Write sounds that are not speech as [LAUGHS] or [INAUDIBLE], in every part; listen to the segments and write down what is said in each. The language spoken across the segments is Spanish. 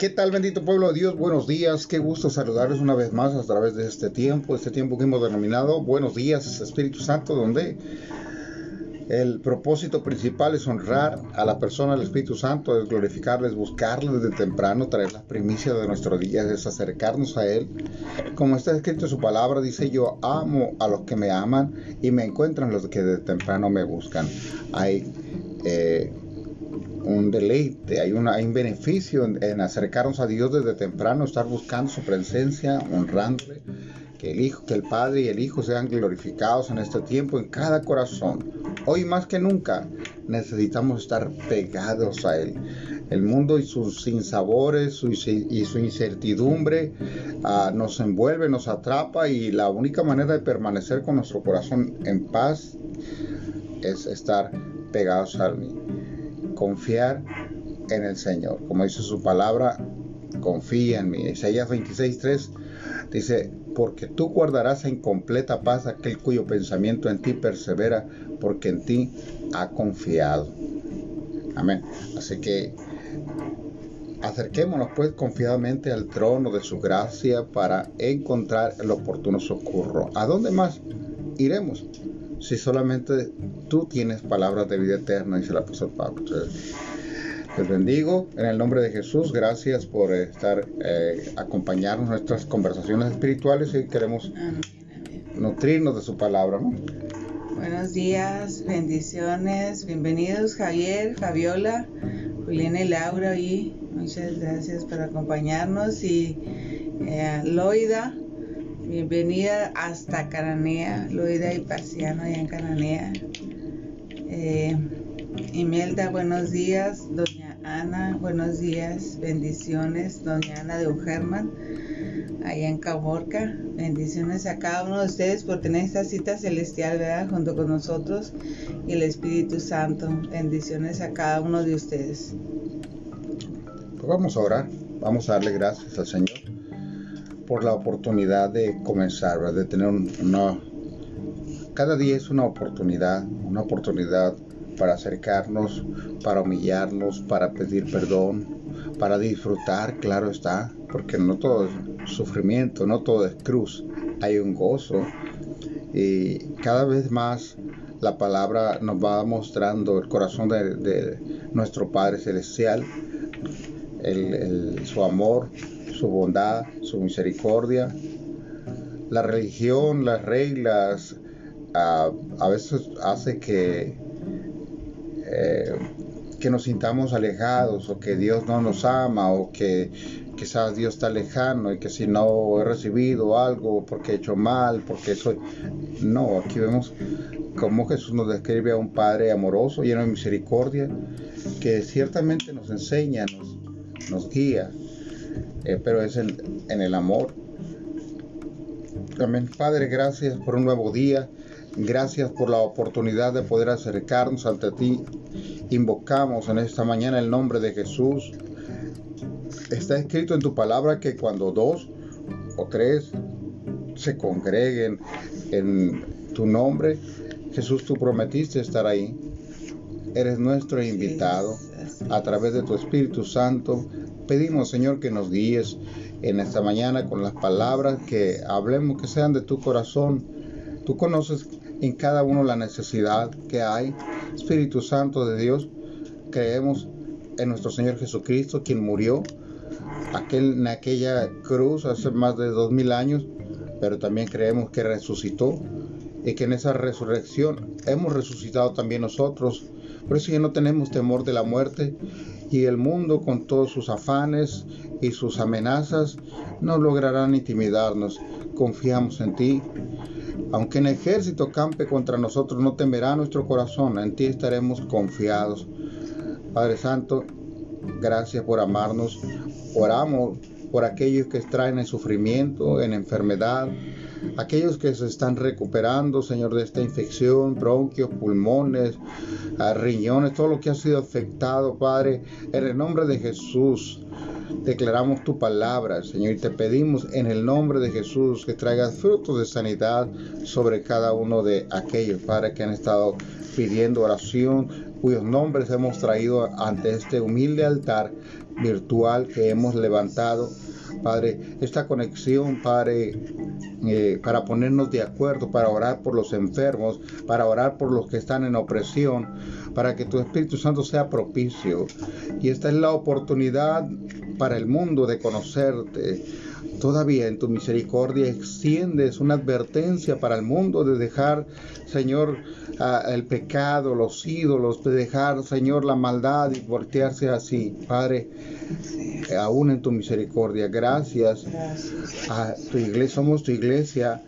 ¿Qué tal, bendito pueblo de Dios? Buenos días, qué gusto saludarles una vez más a través de este tiempo, este tiempo que hemos denominado Buenos días, Espíritu Santo, donde el propósito principal es honrar a la persona del Espíritu Santo, es glorificarles, buscarles desde temprano, traer las primicias de nuestro día, es acercarnos a Él. Como está escrito en su palabra, dice, yo amo a los que me aman y me encuentran los que desde temprano me buscan. Hay eh, un deleite, hay, una, un beneficio en, acercarnos a Dios desde temprano, estar buscando su presencia, honrándole, que el Hijo, que el Padre y el Hijo sean glorificados en este tiempo en cada corazón. Hoy más que nunca necesitamos estar pegados a Él. El mundo y sus sinsabores y su incertidumbre ah, nos envuelve, nos atrapa y la única manera de permanecer con nuestro corazón en paz es estar pegados a Él confiar en el Señor. Como dice su palabra, confía en mí. Isaías 26:3 dice, porque tú guardarás en completa paz aquel cuyo pensamiento en ti persevera, porque en ti ha confiado. Amén. Así que acerquémonos pues confiadamente al trono de su gracia para encontrar el oportuno socorro. ¿A dónde más iremos? Si solamente tú tienes palabras de vida eterna, dice el apóstol Pablo. les bendigo en el nombre de Jesús. Gracias por estar eh, acompañarnos en nuestras conversaciones espirituales y queremos nutrirnos de su palabra. Buenos días, bendiciones, bienvenidos Javier, Fabiola, Juliana y Laura y muchas gracias por acompañarnos y eh, Loida Bienvenida hasta Cananea, Loida y Pasiano allá en Cananea. Eh, Imelda, buenos días. Doña Ana, buenos días. Bendiciones. Doña Ana de Ujerman, allá en Caborca. Bendiciones a cada uno de ustedes por tener esta cita celestial, ¿verdad? Junto con nosotros y el Espíritu Santo. Bendiciones a cada uno de ustedes. Pues vamos a orar. Vamos a darle gracias al Señor por la oportunidad de comenzar, de tener una... Cada día es una oportunidad, una oportunidad para acercarnos, para humillarnos, para pedir perdón, para disfrutar, claro está, porque no todo es sufrimiento, no todo es cruz, hay un gozo. Y cada vez más la palabra nos va mostrando el corazón de, nuestro Padre Celestial, su amor, su bondad, su misericordia. La religión, las reglas, a, veces hace que, eh, que nos sintamos alejados o que Dios no nos ama o que quizás Dios está lejano y que si no he recibido algo porque he hecho mal, porque soy... No, aquí vemos cómo Jesús nos describe a un Padre amoroso, lleno de misericordia, que ciertamente nos enseña, nos, nos guía, eh, pero es en, en el amor. Amén. Padre, gracias por un nuevo día. Gracias por la oportunidad de poder acercarnos ante ti. Invocamos en esta mañana el nombre de Jesús. Está escrito en tu palabra que cuando dos o tres se congreguen en tu nombre, Jesús, tú prometiste estar ahí. Eres nuestro invitado a través de tu Espíritu Santo pedimos, Señor, que nos guíes en esta mañana con las palabras que hablemos, que sean de tu corazón. Tú conoces en cada uno la necesidad que hay. Espíritu Santo de Dios, creemos en nuestro Señor Jesucristo, quien murió aquel, en aquella cruz hace más de dos mil años, pero también creemos que resucitó y que en esa resurrección hemos resucitado también nosotros. Por eso ya no tenemos temor de la muerte y el mundo con todos sus afanes y sus amenazas no lograrán intimidarnos. Confiamos en ti. Aunque el ejército campe contra nosotros, no temerá nuestro corazón. En ti estaremos confiados. Padre Santo, gracias por amarnos. Oramos por aquellos que extraen en sufrimiento, en enfermedad, aquellos que se están recuperando, Señor, de esta infección, bronquios, pulmones, riñones, todo lo que ha sido afectado, Padre, en el nombre de Jesús. declaramos tu palabra, Señor, y te pedimos en el nombre de Jesús que traigas frutos de sanidad sobre cada uno de aquellos, Padre, que han estado pidiendo oración, cuyos nombres hemos traído ante este humilde altar virtual que hemos levantado. Padre, esta conexión, Padre, eh, para ponernos de acuerdo, para orar por los enfermos, para orar por los que están en opresión, para que tu Espíritu Santo sea propicio. Y esta es la oportunidad para el mundo de conocerte. Todavía en tu misericordia extiendes una advertencia para el mundo de dejar, Señor, el pecado, los ídolos, de dejar, Señor, la maldad y voltearse así. Padre, aún en tu misericordia, gracias, a tu iglesia, somos tu iglesia.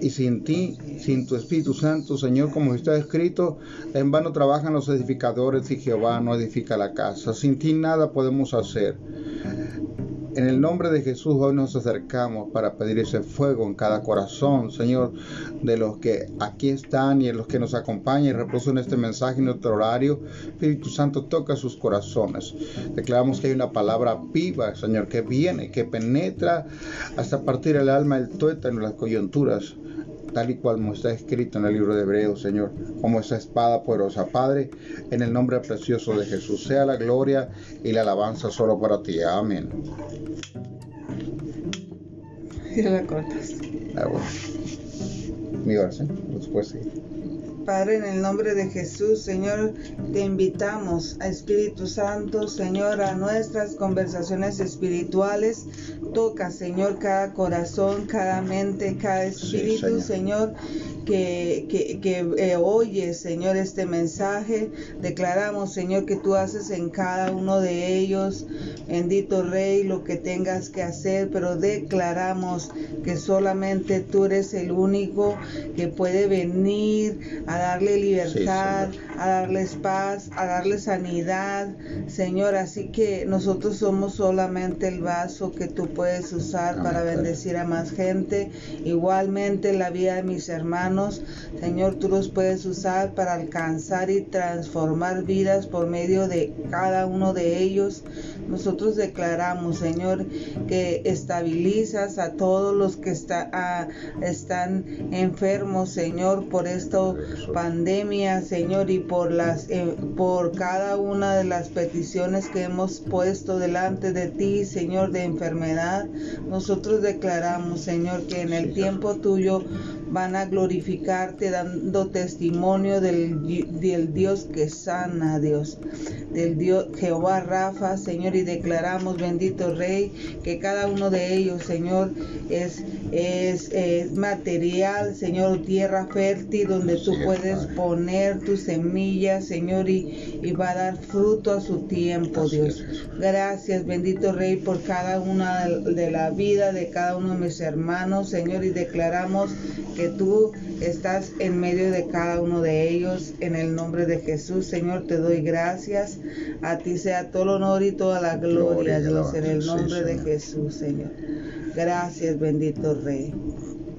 Y sin ti, sin tu Espíritu Santo, Señor, como está escrito, en vano trabajan los edificadores y Jehová no edifica la casa. Sin ti nada podemos hacer. En el nombre de Jesús hoy nos acercamos para pedir ese fuego en cada corazón, Señor, de los que aquí están y en los que nos acompañan y reproducen este mensaje en nuestro horario. Espíritu Santo, toca sus corazones. Declaramos que hay una palabra viva, Señor, que viene, que penetra hasta partir el alma, el tuétano, las coyunturas tal y cual como está escrito en el libro de Hebreos, Señor, como esa espada poderosa. Padre, en el nombre precioso de Jesús, sea la gloria y la alabanza solo para ti. Amén. Ya la cortas. Ah, bueno. Mi oración, después sí. Padre, en el nombre de Jesús, Señor, te invitamos a Espíritu Santo, Señor, a nuestras conversaciones espirituales. Toca, Señor, cada corazón, cada mente, cada espíritu, señor que, que, eh, oye, Señor, este mensaje. Declaramos, Señor, que tú haces en cada uno de ellos, bendito Rey, lo que tengas que hacer, pero declaramos que solamente tú eres el único que puede venir a darle libertad, a darles paz, a darles sanidad, Señor. Así que nosotros somos solamente el vaso que tú puedes usar para bendecir a más gente. Igualmente la vida de mis hermanos Señor, tú los puedes usar para alcanzar y transformar vidas por medio de cada uno de ellos. Nosotros declaramos, Señor, que estabilizas a todos los que está, están enfermos, Señor, por esta pandemia, Señor, y por las eh, por cada una de las peticiones que hemos puesto delante de ti, Señor, de enfermedad. Nosotros declaramos, Señor, que en el tiempo tuyo van a glorificarte dando testimonio del, del, Dios que sana, Dios, del Dios Jehová Rafa, Señor, y declaramos, bendito Rey, que cada uno de ellos, Señor, es, es, material, Señor, tierra fértil donde tú puedes poner tu semilla, Señor, y, y va a dar fruto a su tiempo, Dios. Gracias, bendito Rey, por cada una de la vida de cada uno de mis hermanos, Señor, y declaramos que tú estás en medio de cada uno de ellos. En el nombre de Jesús, Señor, te doy gracias. A ti sea todo el honor y toda la gloria, Dios, en el nombre de Jesús, Señor. Gracias, bendito Rey.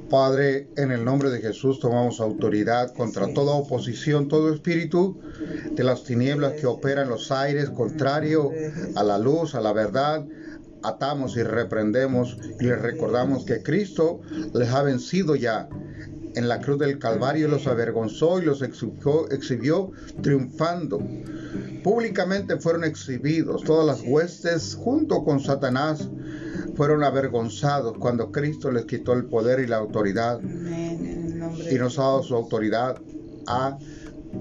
Padre, en el nombre de Jesús tomamos autoridad contra toda oposición, todo espíritu de las tinieblas que opera en los aires, contrario a la luz, a la verdad. Atamos y reprendemos y les recordamos que Cristo les ha vencido ya. En la cruz del Calvario los avergonzó y los exhibió, triunfando. Públicamente fueron exhibidos, todas las huestes junto con Satanás fueron avergonzados cuando Cristo les quitó el poder y la autoridad. Y nos ha dado su autoridad a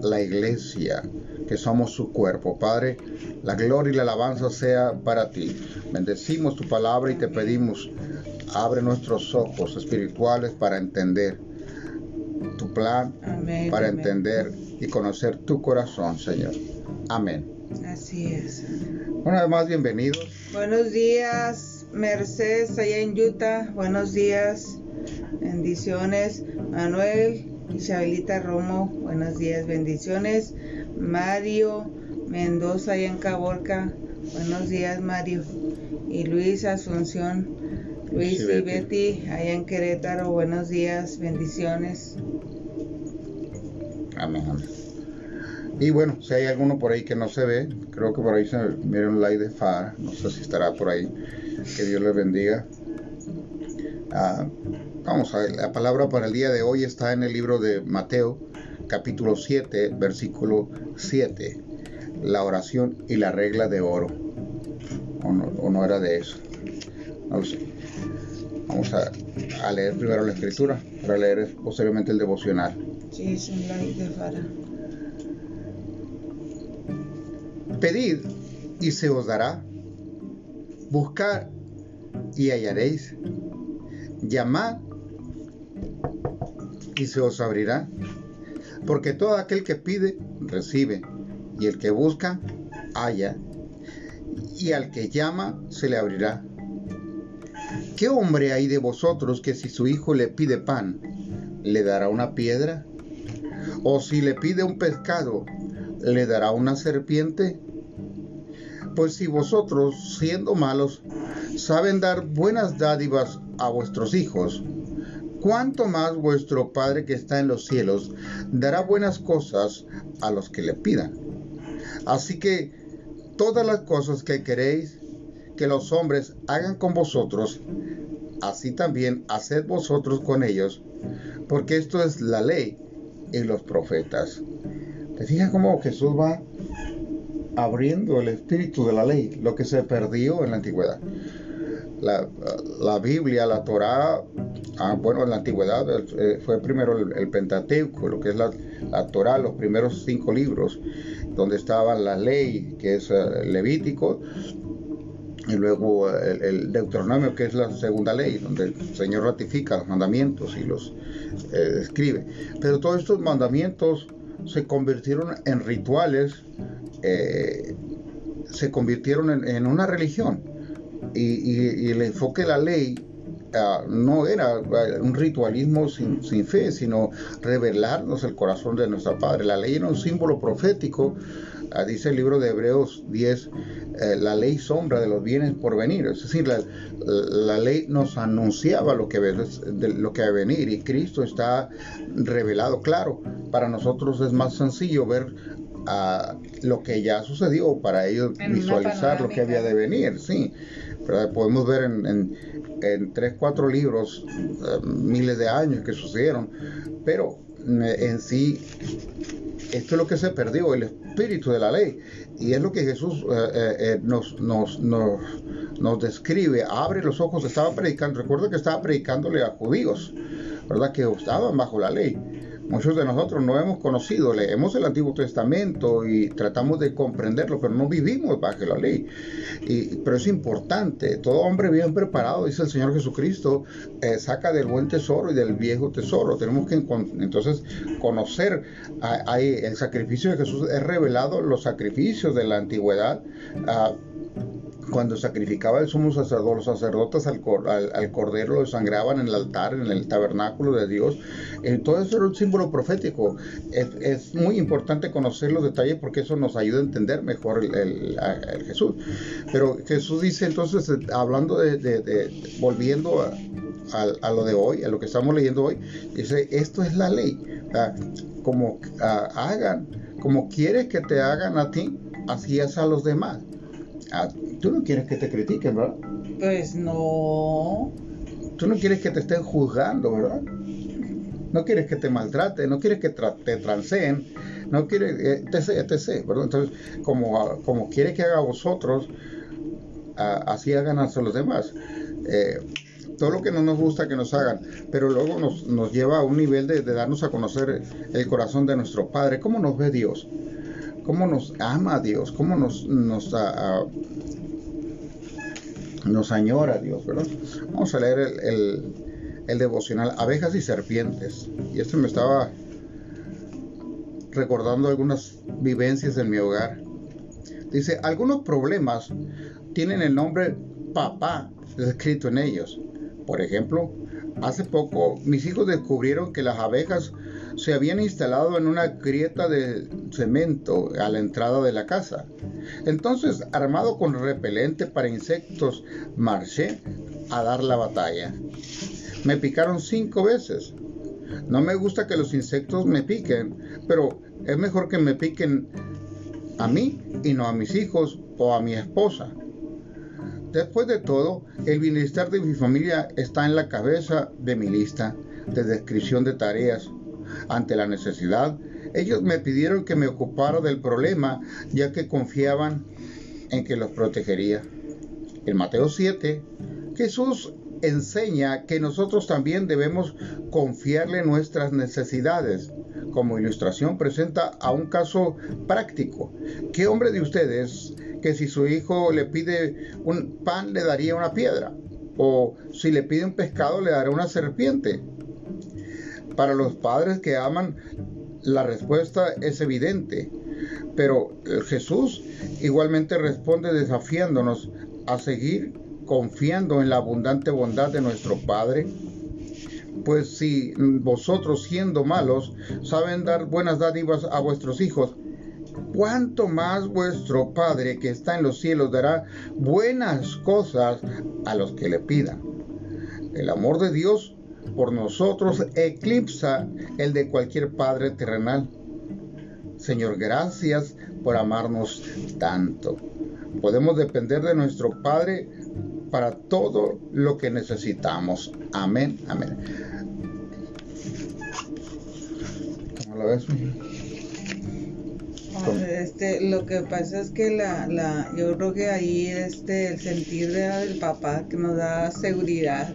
la iglesia, que somos su cuerpo. Padre, la gloria y la alabanza sea para ti. Bendecimos tu palabra y te pedimos, abre nuestros ojos espirituales para entender tu plan para entender y conocer tu corazón, Señor. Amén. Así es. Una vez más, bienvenidos. Buenos días, Mercedes, allá en Utah. Buenos días, bendiciones. Manuel, Isabelita Romo, buenos días, bendiciones. Mario Mendoza, allá en Caborca. Buenos días, Mario. Y Luis Asunción. Luis y Betty, allá en Querétaro, buenos días, bendiciones. Amén. Y bueno, si hay alguno por ahí que no se ve, creo que por ahí se mira un like de Far, no sé si estará por ahí. Que Dios les bendiga. Ah, vamos a ver, la palabra para el día de hoy está en el libro de Mateo, capítulo 7, versículo 7. La oración y la regla de oro. O no, o no era de eso. No lo sé. Vamos a, a leer primero la escritura para leer posteriormente el devocional. Sí, es un like de Fara. Pedid y se os dará. Buscad y hallaréis. Llamad y se os abrirá. Porque todo aquel que pide, recibe. Y el que busca, halla. Y al que llama, se le abrirá. ¿Qué hombre hay de vosotros que si su hijo le pide pan, le dará una piedra? ¿O si le pide un pescado, le dará una serpiente? Pues si vosotros, siendo malos, saben dar buenas dádivas a vuestros hijos, ¿cuánto más vuestro Padre que está en los cielos dará buenas cosas a los que le pidan? Así que todas las cosas que queréis que los hombres hagan con vosotros, así también haced vosotros con ellos, porque esto es la ley y los profetas. ¿Te fijas cómo Jesús va abriendo el espíritu de la ley, lo que se perdió en la antigüedad? La, la Biblia, la Torá, ah, bueno, en la antigüedad eh, fue primero el, Pentateuco, lo que es la, la los primeros cinco libros, donde estaba la ley, que es uh, Levítico, y luego el, el, Deuteronomio, que es la segunda ley, donde el Señor ratifica los mandamientos y los eh, escribe. Pero todos estos mandamientos se convirtieron en rituales, eh, se convirtieron en una religión. Y, y, y, el enfoque de la ley uh, no era un ritualismo sin, sin, fe, sino revelarnos el corazón de nuestro Padre. La ley era un símbolo profético Uh, dice el libro de Hebreos 10, eh, la ley sombra de los bienes por venir. Es decir, la, la ley nos anunciaba lo que, de, lo que va a venir y Cristo está revelado. Claro, para nosotros es más sencillo ver lo que ya sucedió para ellos en visualizar lo que había de venir. Sí, podemos ver en, en, en tres, cuatro libros uh, miles de años que sucedieron, pero en sí esto es lo que se perdió, el espíritu de la ley. Y es lo que Jesús eh, eh, nos, nos, nos, nos, describe. Abre los ojos, estaba predicando, recuerda que estaba predicándole a judíos, ¿verdad? Que estaban bajo la ley. Muchos de nosotros no hemos conocido, leemos el Antiguo Testamento y tratamos de comprenderlo, pero no vivimos bajo la ley. Y, pero es importante, todo hombre bien preparado, dice el Señor Jesucristo, eh, saca del buen tesoro y del viejo tesoro. Tenemos que entonces conocer hay, el sacrificio de Jesús, es revelado los sacrificios de la antigüedad. Uh, cuando sacrificaba el sumo sacerdote, los sacerdotes al, al, al, cordero lo desangraban en el altar, en el tabernáculo de Dios. Eh, todo eso era un símbolo profético. Es, es, muy importante conocer los detalles porque eso nos ayuda a entender mejor el, el, el Jesús. Pero Jesús dice entonces, eh, hablando de, de, de volviendo a, a, a, lo de hoy, a lo que estamos leyendo hoy, dice, esto es la ley. como hagan, como quieres que te hagan a ti, así es a los demás. Ah, tú no quieres que te critiquen, ¿verdad? Pues no. Tú no quieres que te estén juzgando, ¿verdad? No quieres que te maltraten, no quieres que tra te transeen, no quieres, eh, etc, etc, ¿verdad? Entonces, como, como quiere que haga a vosotros, uh, así hagan a los demás. Eh, todo lo que no nos gusta que nos hagan, pero luego nos, nos lleva a un nivel de, de darnos a conocer el corazón de nuestro Padre, cómo nos ve Dios cómo nos ama Dios, cómo nos, nos, uh, nos añora Dios, ¿verdad? Vamos a leer el, el, el, devocional Abejas y Serpientes. Y esto me estaba recordando algunas vivencias en mi hogar. Dice, algunos problemas tienen el nombre papá escrito en ellos. Por ejemplo, hace poco mis hijos descubrieron que las abejas se habían instalado en una grieta de cemento a la entrada de la casa. Entonces, armado con repelente para insectos, marché a dar la batalla. Me picaron cinco veces. No me gusta que los insectos me piquen, pero es mejor que me piquen a mí y no a mis hijos o a mi esposa. Después de todo, el bienestar de mi familia está en la cabeza de mi lista de descripción de tareas. Ante la necesidad, ellos me pidieron que me ocupara del problema ya que confiaban en que los protegería. En Mateo 7, Jesús enseña que nosotros también debemos confiarle nuestras necesidades. Como ilustración presenta a un caso práctico. ¿Qué hombre de ustedes que si su hijo le pide un pan le daría una piedra? ¿O si le pide un pescado le dará una serpiente? Para los padres que aman, la respuesta es evidente. Pero Jesús igualmente responde desafiándonos a seguir confiando en la abundante bondad de nuestro Padre? Pues si vosotros siendo malos saben dar buenas dádivas a vuestros hijos, ¿cuánto más vuestro Padre que está en los cielos dará buenas cosas a los que le pidan? El amor de Dios por nosotros eclipsa el de cualquier Padre terrenal. Señor, gracias por amarnos tanto. Podemos depender de nuestro Padre para todo lo que necesitamos. Amén, amén. ¿Cómo lo ves, este, lo que pasa es que la, la, yo creo que ahí este, el sentir del papá que nos da seguridad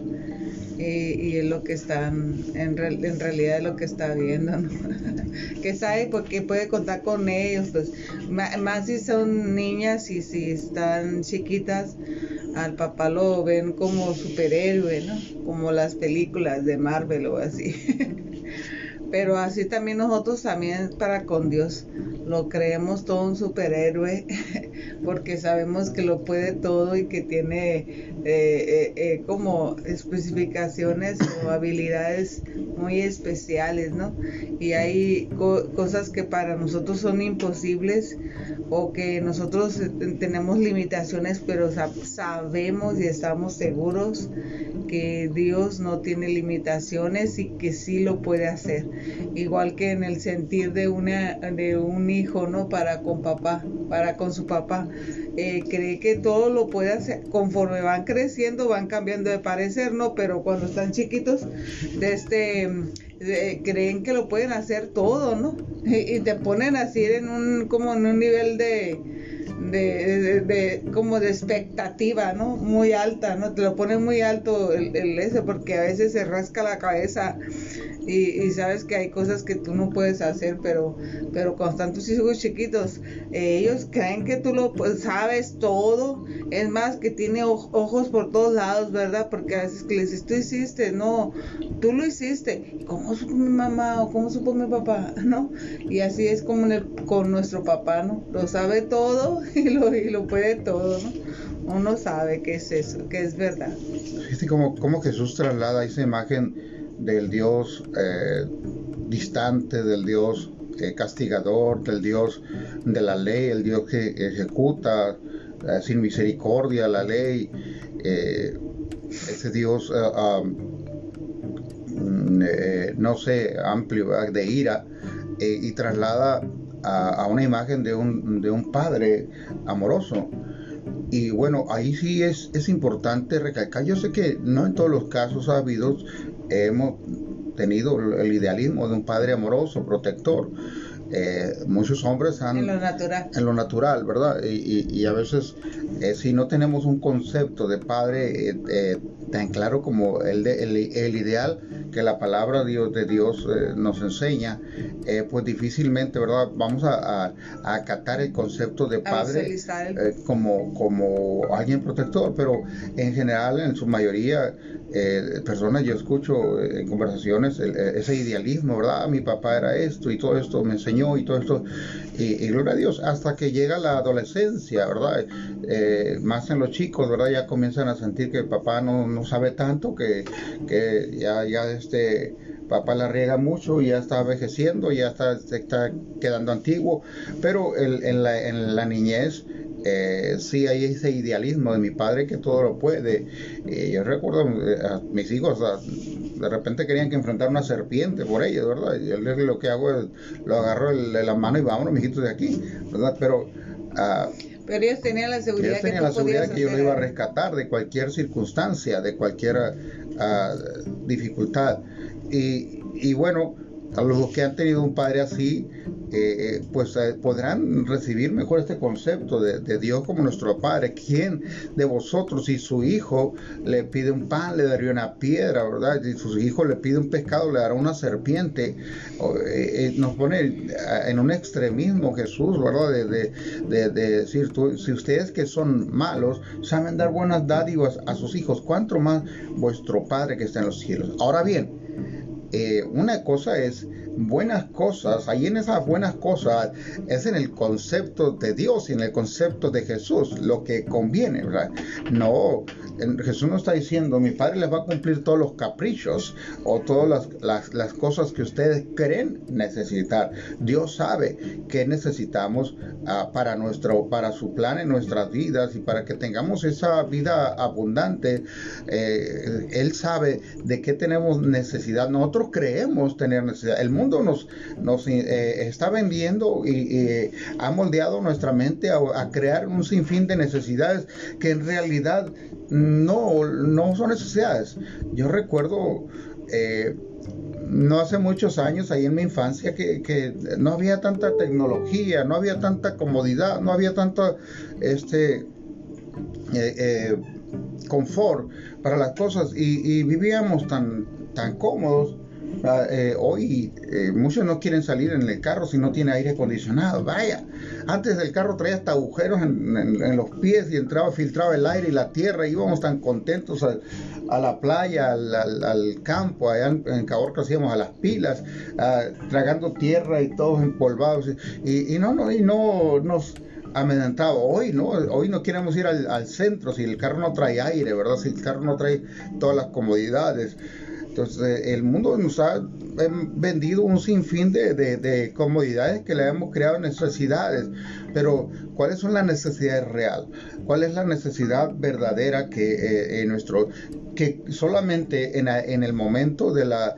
eh, y es lo que están, en, en realidad es lo que está viendo, ¿no? [LAUGHS] que sabe porque puede contar con ellos, pues más si son niñas y si están chiquitas, al papá lo ven como superhéroe, ¿no? Como las películas de Marvel o así. [LAUGHS] Pero así también nosotros también para con Dios lo creemos todo un superhéroe [LAUGHS] porque sabemos que lo puede todo y que tiene eh, eh, eh, como especificaciones o habilidades muy especiales, ¿no? Y hay cosas que para nosotros son imposibles o que nosotros tenemos limitaciones, pero sabemos y estamos seguros que Dios no tiene limitaciones y que sí lo puede hacer. Igual que en el sentir de, una, de un hijo, ¿no? Para con papá, para con su papá. Eh, cree que todo lo puede hacer. Conforme van creciendo, van cambiando de parecer, ¿no? Pero cuando están chiquitos, de este, creen que lo pueden hacer todo, ¿no? Y, te ponen así en un, como en un nivel de, de, de, como de expectativa, ¿no? Muy alta, ¿no? Te lo ponen muy alto el, el ese porque a veces se rasca la cabeza y, sabes que hay cosas que tú no puedes hacer, pero, pero cuando están tus hijos chiquitos, ellos creen que tú lo pues, sabes todo, es más, que tiene ojos por todos lados, ¿verdad? Porque a veces que les dices, tú hiciste, no, tú lo hiciste, ¿cómo supo mi mamá o cómo supo mi papá? [LAUGHS] ¿No? Y así es como con nuestro papá, ¿no? Lo sabe todo [LAUGHS] y lo, y lo puede todo, ¿no? Uno sabe que es eso, que es verdad. Fíjate cómo, cómo Jesús traslada esa imagen del Dios eh, distante, del Dios eh, castigador, del Dios de la ley, el Dios que ejecuta eh, sin misericordia la ley, ese Dios, mm, no sé, amplio, de ira, y traslada a, una imagen de un, de un padre amoroso. Y bueno, ahí sí es, es importante recalcar, yo sé que no en todos los casos ha habido hemos tenido el idealismo de un padre amoroso, protector. Eh, muchos hombres han... En lo natural. En lo natural, ¿verdad? Y, a veces, eh, si no tenemos un concepto de padre eh, tan claro como el, de, el, ideal que la palabra Dios, de Dios nos enseña, pues difícilmente, ¿verdad? Vamos a, acatar el concepto de padre como, como alguien protector, pero en general, en su mayoría, personas, yo escucho en conversaciones ese idealismo, ¿verdad? Mi papá era esto y todo esto me enseñó y todo esto. Y, gloria a Dios, hasta que llega la adolescencia, ¿verdad? Eh, más en los chicos, ¿verdad? Ya comienzan a sentir que el papá no, no sabe tanto, que, que ya, ya este papá la riega mucho y ya está envejeciendo, ya está, se está quedando antiguo, pero el, en, la, en la niñez eh, sí hay ese idealismo de mi padre que todo lo puede. Eh, yo recuerdo a mis hijos, de repente querían que enfrentara una serpiente por ellos, ¿verdad? Y yo lo que hago es, lo agarro de la mano y vámonos, mijitos, de aquí, ¿verdad? Pero... Uh, pero ellos tenían la seguridad ellos tenían la seguridad que yo lo iba a rescatar de cualquier circunstancia, de cualquier uh, dificultad. Y, y bueno, a los que han tenido un padre así, eh, eh, pues eh, podrán recibir mejor este concepto de, Dios como nuestro Padre. ¿Quién de vosotros, si su hijo le pide un pan, le daría una piedra, verdad? Si su hijo le pide un pescado, le dará una serpiente. nos pone en un extremismo Jesús, ¿verdad? De, decir, si ustedes que son malos saben dar buenas dádivas a sus hijos, ¿cuánto más vuestro Padre que está en los cielos? Ahora bien, una cosa es buenas cosas, ahí en esas buenas cosas es en el concepto de Dios y en el concepto de Jesús, lo que conviene. No, Jesús no está diciendo, mi Padre les va a cumplir todos los caprichos o todas las, cosas que ustedes creen necesitar. Dios sabe que necesitamos ah, para, nuestro, para su plan en nuestras vidas y para que tengamos esa vida abundante. Eh, él sabe de qué tenemos necesidad. Nosotros creemos tener necesidad. El mundo nos, nos eh, está vendiendo y, ha moldeado nuestra mente a, crear un sinfín de necesidades que en realidad no, no son necesidades. Yo recuerdo... Eh, no hace muchos años, ahí en mi infancia, que, no había tanta tecnología, no había tanta comodidad, no había tanto este, eh, confort para las cosas y, y, vivíamos tan, tan cómodos eh, hoy eh, muchos no quieren salir en el carro si no tiene aire acondicionado. Vaya, antes el carro traía hasta agujeros en, los pies y entraba, filtraba el aire y la tierra. Íbamos tan contentos a, la playa, al, campo, allá en, Caborca hacíamos a las pilas, ah, tragando tierra y todos empolvados. Y, no, no, y no nos amedrentaba. Hoy no, hoy no queremos ir al, al centro si el carro no trae aire, ¿verdad? Si el carro no trae todas las comodidades. Entonces, el mundo nos ha vendido un sinfín de, comodidades que le hemos creado necesidades. Pero, ¿cuáles son las necesidades reales? ¿Cuál es la necesidad verdadera que eh, en nuestro que solamente en, el momento de la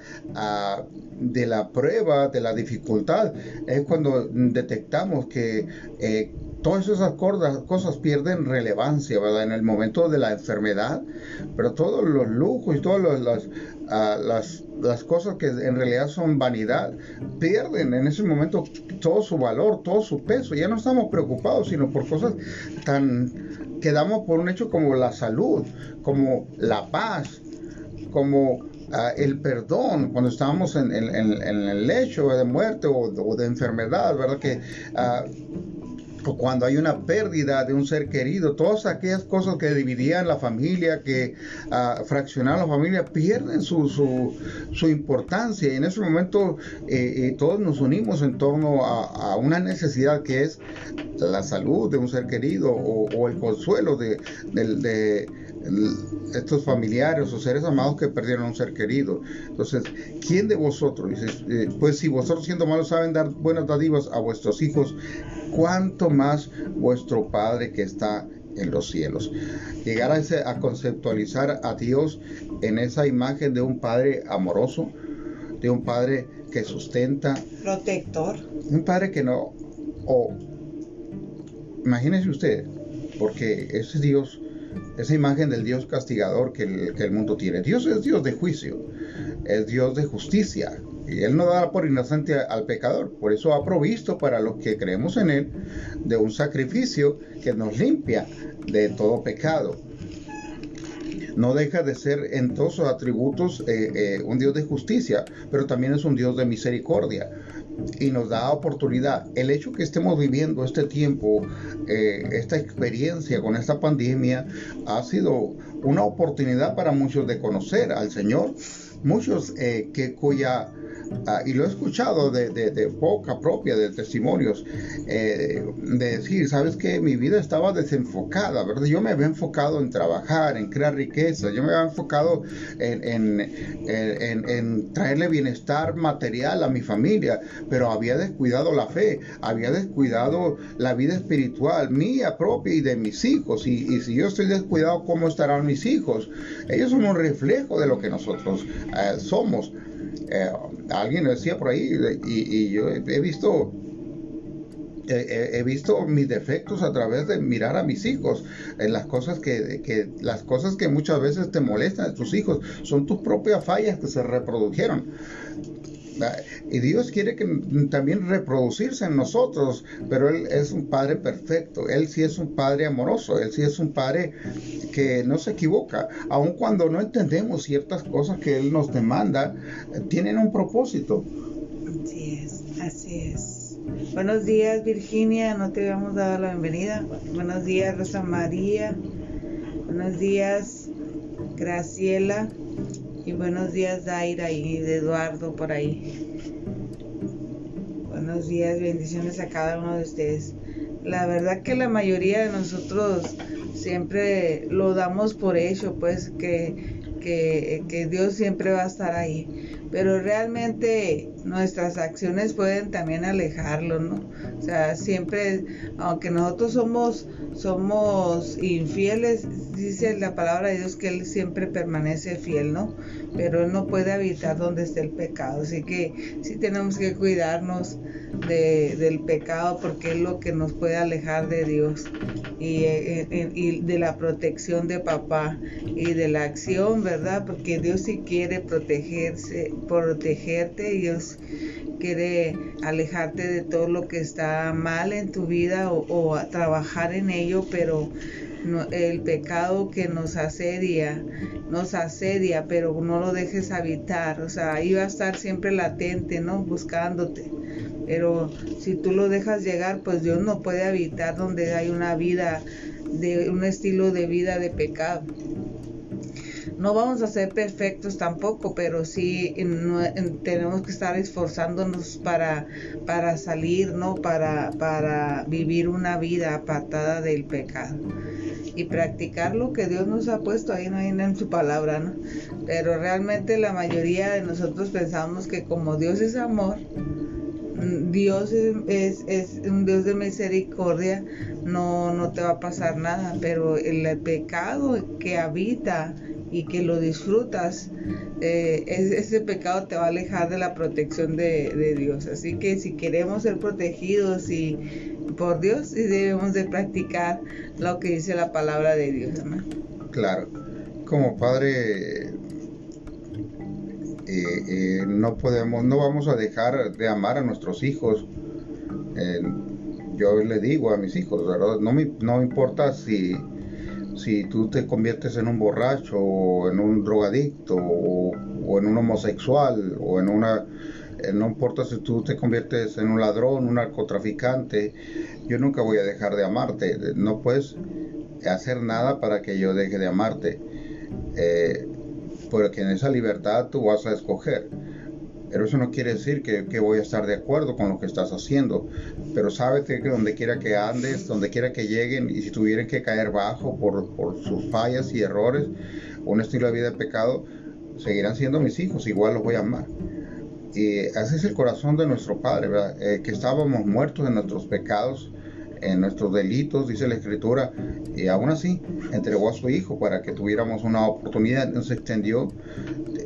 de la prueba, de la dificultad, es cuando detectamos que eh, todas esas cosas pierden relevancia. En el momento de la enfermedad, pero todos los lujos y todas las, ah, las, las, cosas que en realidad son vanidad, pierden en ese momento todo su valor, todo su peso. Ya no estamos preocupados, sino por cosas tan que damos por un hecho como la salud, como la paz, como ah, el perdón cuando estábamos en, el lecho de muerte o, de enfermedad, ¿verdad? Que uh, cuando hay una pérdida de un ser querido, todas aquellas cosas que dividían la familia, que uh, fraccionaban la familia, pierden su, su, importancia. Y en ese momento eh, eh, todos nos unimos en torno a, una necesidad que es la salud de un ser querido o, el consuelo de estos familiares o seres amados que perdieron a un ser querido. Entonces, ¿quién de vosotros? Eh, pues si vosotros siendo malos saben dar buenas dádivas a vuestros hijos, ¿cuánto más vuestro Padre que está en los cielos? Llegar a, ese, a conceptualizar a Dios en esa imagen de un Padre amoroso, de un Padre que sustenta. Protector. Un Padre que no... O, imagínense usted, porque ese Dios esa imagen del Dios castigador que el, mundo tiene. Dios es Dios de juicio, es Dios de justicia. Y Él no da por inocente al pecador. Por eso ha provisto para los que creemos en Él de un sacrificio que nos limpia de todo pecado. No deja de ser en todos sus atributos eh, eh, un Dios de justicia, pero también es un Dios de misericordia y nos da oportunidad. El hecho que estemos viviendo este tiempo, eh, esta experiencia con esta pandemia, ha sido una oportunidad para muchos de conocer al Señor, muchos eh, que cuya Ah, y lo he escuchado de, de, boca propia, de testimonios, eh, de decir, ¿sabes que Mi vida estaba desenfocada, ¿verdad? Yo me había enfocado en trabajar, en crear riqueza, yo me había enfocado en, en, en, traerle bienestar material a mi familia, pero había descuidado la fe, había descuidado la vida espiritual mía propia y de mis hijos. Y, si yo estoy descuidado, ¿cómo estarán mis hijos? Ellos son un reflejo de lo que nosotros eh, somos. Eh, alguien lo decía por ahí y, yo he visto he, visto mis defectos a través de mirar a mis hijos las cosas que, que, las cosas que muchas veces te molestan de tus hijos son tus propias fallas que se reprodujeron y Dios quiere que también reproducirse en nosotros, pero Él es un Padre perfecto, Él sí es un Padre amoroso, Él sí es un Padre que no se equivoca, aun cuando no entendemos ciertas cosas que Él nos demanda, tienen un propósito. Así es, así es. Buenos días Virginia, no te habíamos dado la bienvenida. Buenos días Rosa María. Buenos días Graciela. Y buenos días Daira y Eduardo por ahí. Buenos días, bendiciones a cada uno de ustedes. La verdad que la mayoría de nosotros siempre lo damos por hecho, pues que, que, que Dios siempre va a estar ahí. Pero realmente nuestras acciones pueden también alejarlo, ¿no? O sea, siempre, aunque nosotros somos, somos infieles, dice la palabra de Dios que Él siempre permanece fiel, ¿no? Pero Él no puede habitar donde esté el pecado. Así que sí tenemos que cuidarnos de, del pecado porque es lo que nos puede alejar de Dios y, eh, eh, y, de la protección de papá y de la acción, ¿verdad? Porque Dios sí quiere protegerse, protegerte, Dios quiere alejarte de todo lo que está mal en tu vida o, trabajar en ello, pero el pecado que nos asedia, nos asedia, pero no lo dejes habitar, o sea, ahí va a estar siempre latente, ¿no? Buscándote. Pero si tú lo dejas llegar, pues Dios no puede habitar donde hay una vida, de un estilo de vida de pecado no vamos a ser perfectos tampoco, pero sí tenemos que estar esforzándonos para, para salir, ¿no? Para, para vivir una vida apartada del pecado y practicar lo que Dios nos ha puesto ahí, ¿no? en su palabra, ¿no? Pero realmente la mayoría de nosotros pensamos que como Dios es amor, Dios es, es, un Dios de misericordia, no, no te va a pasar nada, pero el pecado que habita y que lo disfrutas, eh, ese pecado te va a alejar de la protección de, Dios. Así que si queremos ser protegidos y por Dios, debemos de practicar lo que dice la palabra de Dios. Claro, como padre eh, eh, no podemos, no vamos a dejar de amar a nuestros hijos. yo le digo a mis hijos, No me, no importa si si tú te conviertes en un borracho o en un drogadicto o, en un homosexual o en una eh, no importa si tú te conviertes en un ladrón, un narcotraficante, yo nunca voy a dejar de amarte. No puedes hacer nada para que yo deje de amarte. Eh, porque en esa libertad tú vas a escoger. Pero eso no quiere decir que, voy a estar de acuerdo con lo que estás haciendo. Pero sabes que donde quiera que andes, donde quiera que lleguen, y si tuvieran que caer bajo por, sus fallas y errores, un estilo de vida de pecado, seguirán siendo mis hijos, igual los voy a amar. Y ese es el corazón de nuestro Padre, eh, que estábamos muertos en nuestros pecados, en nuestros delitos, dice la Escritura, y aún así entregó a su Hijo para que tuviéramos una oportunidad, nos extendió,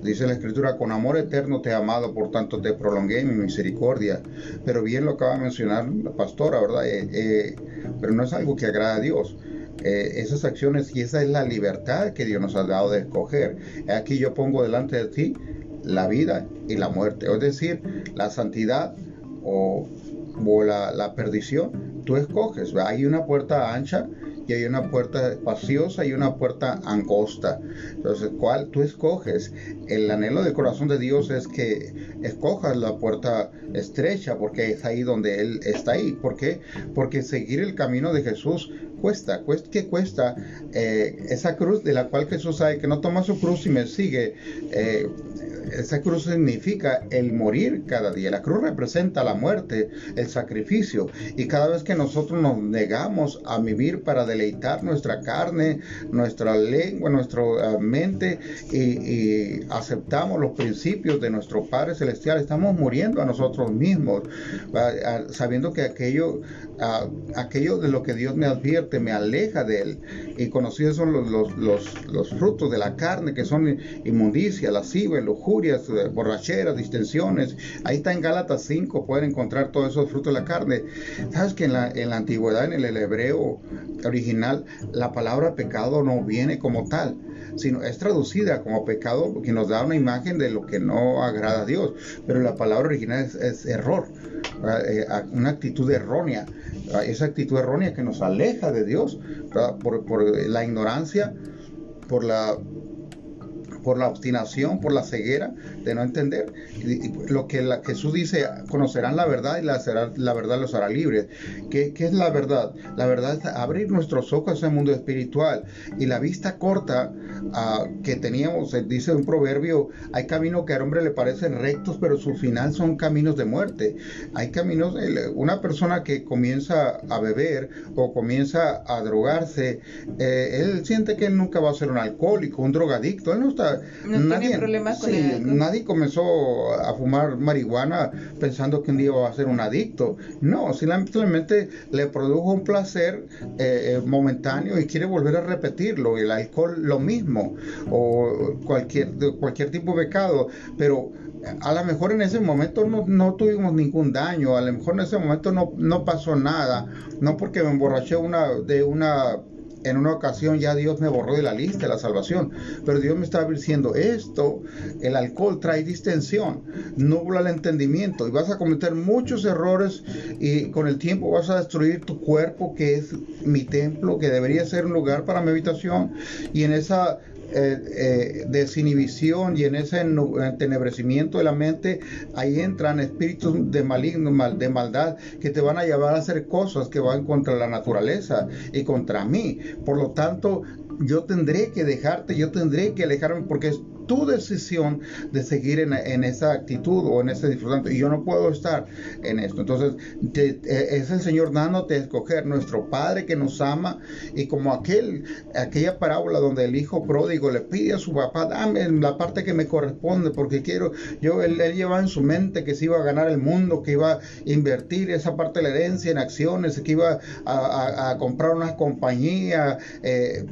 dice la Escritura, con amor eterno te he amado, por tanto te prolongué mi misericordia. Pero bien lo acaba de mencionar la pastora, ¿verdad? Eh, eh, pero no es algo que agrada a Dios. Eh, esas acciones y esa es la libertad que Dios nos ha dado de escoger. Aquí yo pongo delante de ti la vida y la muerte, es decir, la santidad o, o la, la perdición tú escoges. Hay una puerta ancha y hay una puerta espaciosa y una puerta angosta. Entonces, ¿cuál tú escoges? El anhelo del corazón de Dios es que escojas la puerta estrecha porque es ahí donde Él está ahí. ¿Por qué? Porque seguir el camino de Jesús cuesta, que cuesta eh, esa cruz de la cual Jesús sabe que no toma su cruz y me sigue. Eh, esa cruz significa el morir cada día. La cruz representa la muerte, el sacrificio. Y cada vez que nosotros nos negamos a vivir para deleitar nuestra carne, nuestra lengua, nuestra ah, mente y, aceptamos los principios de nuestro Padre Celestial, estamos muriendo a nosotros mismos, ah, sabiendo que aquello, aquello de lo que Dios me advierte me aleja de Él. Y conocidos son los, los, los, frutos de la carne, que son inmundicia, lascivia, lujurias, eh, borracheras, distensiones. Ahí está en Gálatas 5, pueden encontrar todos esos frutos de la carne. Sabes que en la, en la antigüedad, en el hebreo original, la palabra pecado no viene como tal sino es traducida como pecado que nos da una imagen de lo que no agrada a Dios. Pero la palabra original es, error, eh, una actitud errónea, esa actitud errónea que nos aleja de Dios por, por la ignorancia, por la por la obstinación, por la ceguera de no entender. lo que Jesús dice, conocerán la verdad y la, verdad los hará libres. ¿Qué, ¿Qué, es la verdad? La verdad es abrir nuestros ojos al mundo espiritual y la vista corta uh, que teníamos, eh, dice un proverbio, hay caminos que al hombre le parecen rectos, pero su final son caminos de muerte. Hay caminos, una persona que comienza a beber o comienza a drogarse, eh, él siente que él nunca va a ser un alcohólico, un drogadicto, él no está nadie, Nadie comenzó a fumar marihuana pensando que un día va a ser un adicto. No, simplemente le produjo un placer eh, eh, momentáneo y quiere volver a repetirlo. El alcohol lo mismo, o cualquier, cualquier tipo de pecado, pero a lo mejor en ese momento no, no, tuvimos ningún daño, a lo mejor en ese momento no, no pasó nada, no porque me emborraché una, de una en una ocasión ya Dios me borró de la lista de la salvación, pero Dios me estaba diciendo esto, el alcohol trae distensión, nubla el entendimiento y vas a cometer muchos errores y con el tiempo vas a destruir tu cuerpo que es mi templo, que debería ser un lugar para mi habitación y en esa eh, eh, desinhibición y en ese entenebrecimiento de la mente, ahí entran espíritus de maligno, mal, de maldad, que te van a llevar a hacer cosas que van contra la naturaleza y contra mí. Por lo tanto, yo tendré que dejarte, yo tendré que alejarme porque es tu decisión de seguir en, esa actitud o en ese disfrutando. Y yo no puedo estar en esto. Entonces, es el Señor dándote a escoger nuestro Padre que nos ama y como aquel, aquella parábola donde el hijo pródigo le pide a su papá, dame la parte que me corresponde porque quiero, yo, él, él lleva en su mente que se iba a ganar el mundo, que iba a invertir esa parte de la herencia en acciones, que iba a, comprar una compañía. Eh,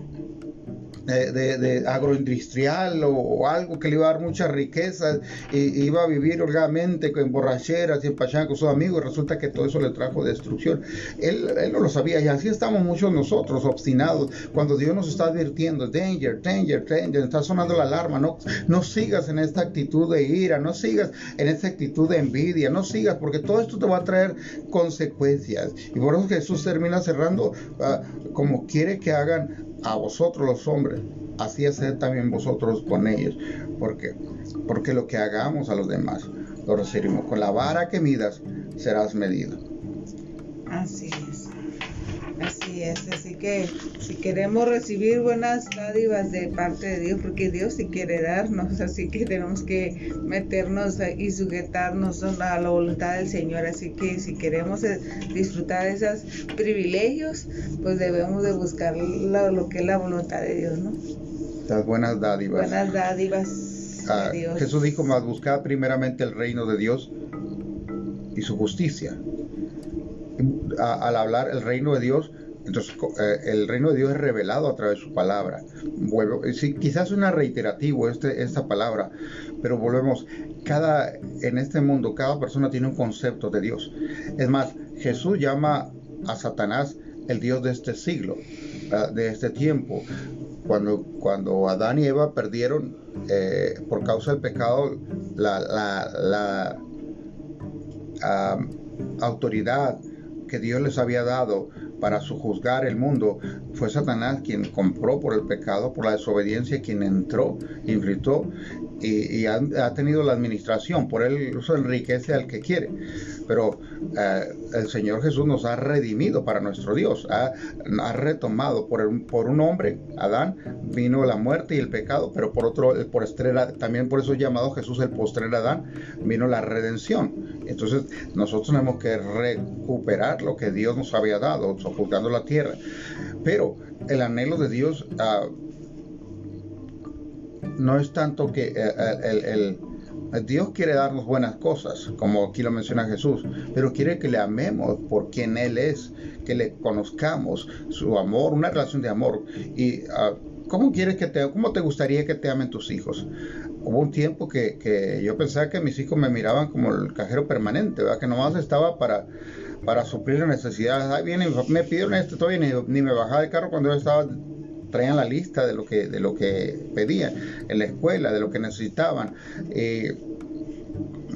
de, agroindustrial o, algo que le iba a dar muchas riquezas y iba a vivir holgadamente con borracheras y en pachán con sus amigos y resulta que todo eso le trajo destrucción. Él, él, no lo sabía y así estamos muchos nosotros obstinados cuando Dios nos está advirtiendo, danger, danger, danger, está sonando la alarma, no, no sigas en esta actitud de ira, no sigas en esta actitud de envidia, no sigas porque todo esto te va a traer consecuencias. Y por eso Jesús termina cerrando ah, como quiere que hagan a vosotros los hombres, así haced también vosotros con ellos. porque Porque lo que hagamos a los demás, lo recibimos. Con la vara que midas, serás medido. Así es. Así es, así que si queremos recibir buenas dádivas de parte de Dios, porque Dios sí quiere darnos, así que tenemos que meternos y sujetarnos a la voluntad del Señor, así que si queremos disfrutar de esos privilegios, pues debemos de buscar lo, que es la voluntad de Dios, ¿no? Las buenas dádivas. Buenas dádivas. Ah, Jesús dijo, más buscad primeramente el reino de Dios y su justicia al hablar el reino de Dios, entonces eh, el reino de Dios es revelado a través de su palabra. Vuelvo, sí, quizás una reiterativo este, esta palabra, pero volvemos, cada, en este mundo cada persona tiene un concepto de Dios. Es más, Jesús llama a Satanás el Dios de este siglo, de este tiempo. Cuando, cuando Adán y Eva perdieron eh, por causa del pecado la, la, la autoridad, que Dios les había dado para su juzgar el mundo, fue Satanás quien compró por el pecado, por la desobediencia, quien entró, inflitó y, ha, tenido la administración, por él eso enriquece al que quiere. Pero eh, el Señor Jesús nos ha redimido para nuestro Dios, ha, retomado por, un hombre, Adán, vino la muerte y el pecado, pero por otro, por estrella, también por eso llamado Jesús el postrer Adán, vino la redención. Entonces nosotros tenemos que recuperar lo que Dios nos había dado, juzgando la tierra. Pero el anhelo de Dios... Uh, no es tanto que eh, eh, el, Dios quiere darnos buenas cosas, como aquí lo menciona Jesús, pero quiere que le amemos por quien Él es, que le conozcamos su amor, una relación de amor. Y ah, ¿cómo quieres que te, cómo te gustaría que te amen tus hijos? Hubo un tiempo que, yo pensaba que mis hijos me miraban como el cajero permanente, ¿verdad? que nomás estaba para, para suplir las necesidades. Ahí viene, me pidieron esto, todavía ni, ni me bajaba del carro cuando yo estaba traían la lista de lo que, de lo que pedían en la escuela, de lo que necesitaban. Eh,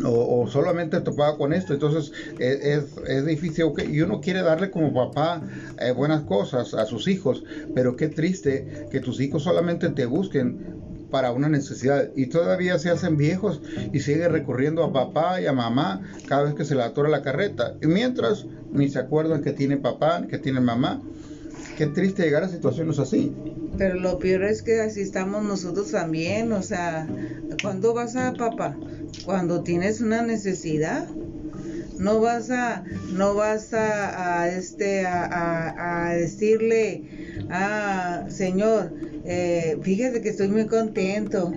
o, solamente topaba con esto, entonces es, es, difícil, y uno quiere darle como papá eh, buenas cosas a sus hijos, pero qué triste que tus hijos solamente te busquen para una necesidad y todavía se hacen viejos y siguen recurriendo a papá y a mamá cada vez que se le atora la carreta. Y mientras ni se acuerdan que tiene papá, que tiene mamá, Qué triste llegar a situaciones así. Pero lo peor es que así estamos nosotros también, o sea, ¿cuándo vas a papá? Cuando tienes una necesidad. No vas a, no vas a, este, a, decirle, ah, Señor, eh, fíjese que estoy muy contento.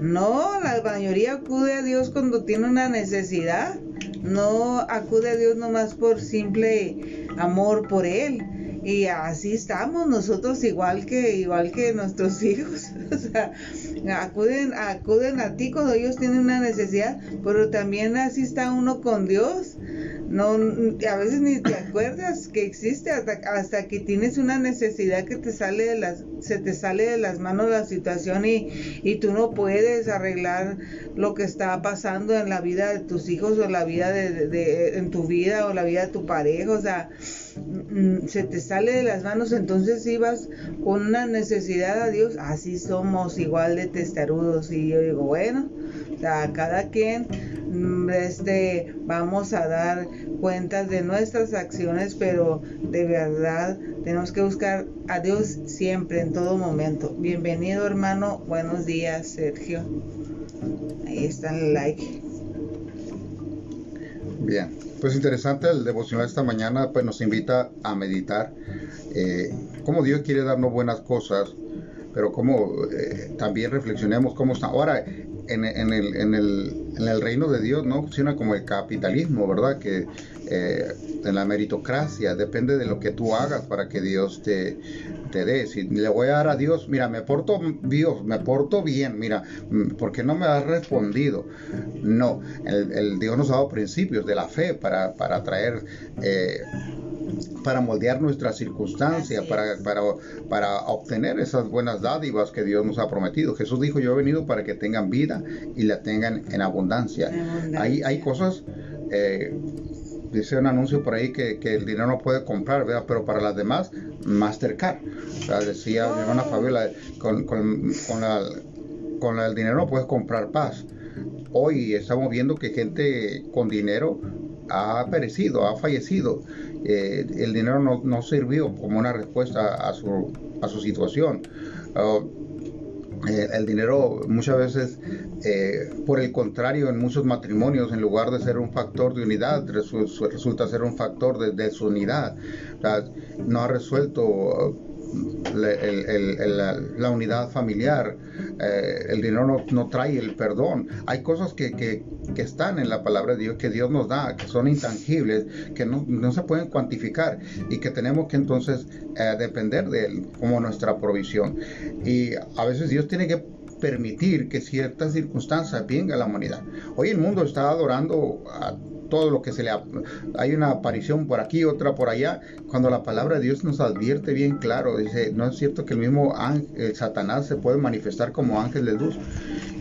No, la mayoría acude a Dios cuando tiene una necesidad. No acude a Dios nomás por simple amor por Él y así estamos nosotros igual que igual que nuestros hijos. [LAUGHS] O sea acuden acuden a ti cuando ellos tienen una necesidad pero también así está uno con Dios no a veces ni te acuerdas que existe hasta, hasta que tienes una necesidad que te sale de las se te sale de las manos la situación y, y tú no puedes arreglar lo que está pasando en la vida de tus hijos o la vida de, de en tu vida o la vida de tu pareja o sea se te sale de las manos, entonces ibas con una necesidad a Dios, así somos igual de testarudos. Y yo digo, bueno, a cada quien mm, este, vamos a dar cuentas de nuestras acciones, pero de verdad tenemos que buscar a Dios siempre, en todo momento. Bienvenido hermano, buenos días Sergio. Ahí está el like. Bien, pues interesante el devocional esta mañana, pues nos invita a meditar eh, cómo Dios quiere darnos buenas cosas, pero cómo eh, también reflexionemos cómo está. Ahora, en, en, el, en, el, en el reino de Dios no funciona como el capitalismo, ¿verdad? Que eh, en la meritocracia depende de lo que tú hagas para que Dios te, te dé. Si le voy a dar a Dios, mira, me porto Dios, me porto bien, mira, mm, ¿por qué no me has respondido? No, el, Dios nos ha dado principios de la fe para, para traer... Eh, para moldear nuestras circunstancias, para, para, para, obtener esas buenas dádivas que Dios nos ha prometido. Jesús dijo, yo he venido para que tengan vida y la tengan en abundancia. Hay, hay cosas, eh, dice un anuncio por ahí que, que, el dinero no puede comprar, ¿verdad? pero para las demás, Mastercard. O decía mi hermana Fabiola, con, con, con, la, con el dinero no puedes comprar paz. Hoy estamos viendo que gente con dinero ha perecido, ha fallecido. Eh, el dinero no, no, sirvió como una respuesta a su, a su situación. Ah, eh, el dinero muchas veces, eh, por el contrario, en muchos matrimonios, en lugar de ser un factor de unidad, resulta ser un factor de desunidad. no ha resuelto la, unidad familiar, eh, el dinero no, trae el perdón. Hay cosas que, están en la palabra de Dios, que Dios nos da, que son intangibles, que no, se pueden cuantificar y que tenemos que entonces eh, depender de Él como nuestra provisión. Y a veces Dios tiene que permitir que ciertas circunstancias vengan a la humanidad. Hoy el mundo está adorando a todo lo que se le... Hay una aparición por aquí, otra por allá, cuando la palabra de Dios nos advierte bien claro, dice, no es cierto que el mismo ángel, Satanás se puede manifestar como ángel de luz.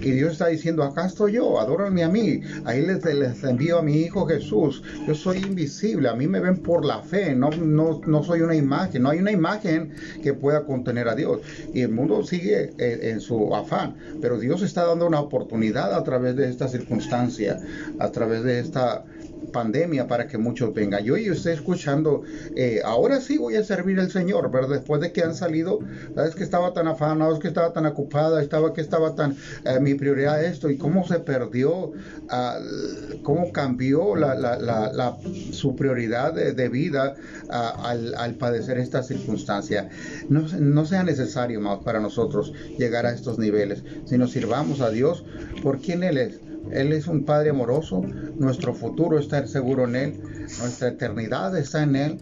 Y Dios está diciendo, acá estoy yo, adórenme a mí. Ahí les, envío a mi Hijo Jesús. Yo soy invisible, a mí me ven por la fe, no, no, no soy una imagen, no hay una imagen que pueda contener a Dios. Y el mundo sigue en, en su afán, pero Dios está dando una oportunidad a través de esta circunstancia, a través de esta pandemia para que muchos vengan. Yo y estoy escuchando, eh, ahora sí voy a servir al Señor, pero después de que han salido, sabes que estaba tan afanado, que estaba tan ocupada, estaba que estaba tan, eh, mi prioridad esto, y cómo se perdió, cómo cambió la, la, la, su prioridad de, vida al, al, padecer esta circunstancia. No, no sea necesario más para nosotros llegar a estos niveles, sino sirvamos a Dios por quien Él es él es un Padre amoroso, nuestro futuro está seguro en Él, nuestra eternidad está en Él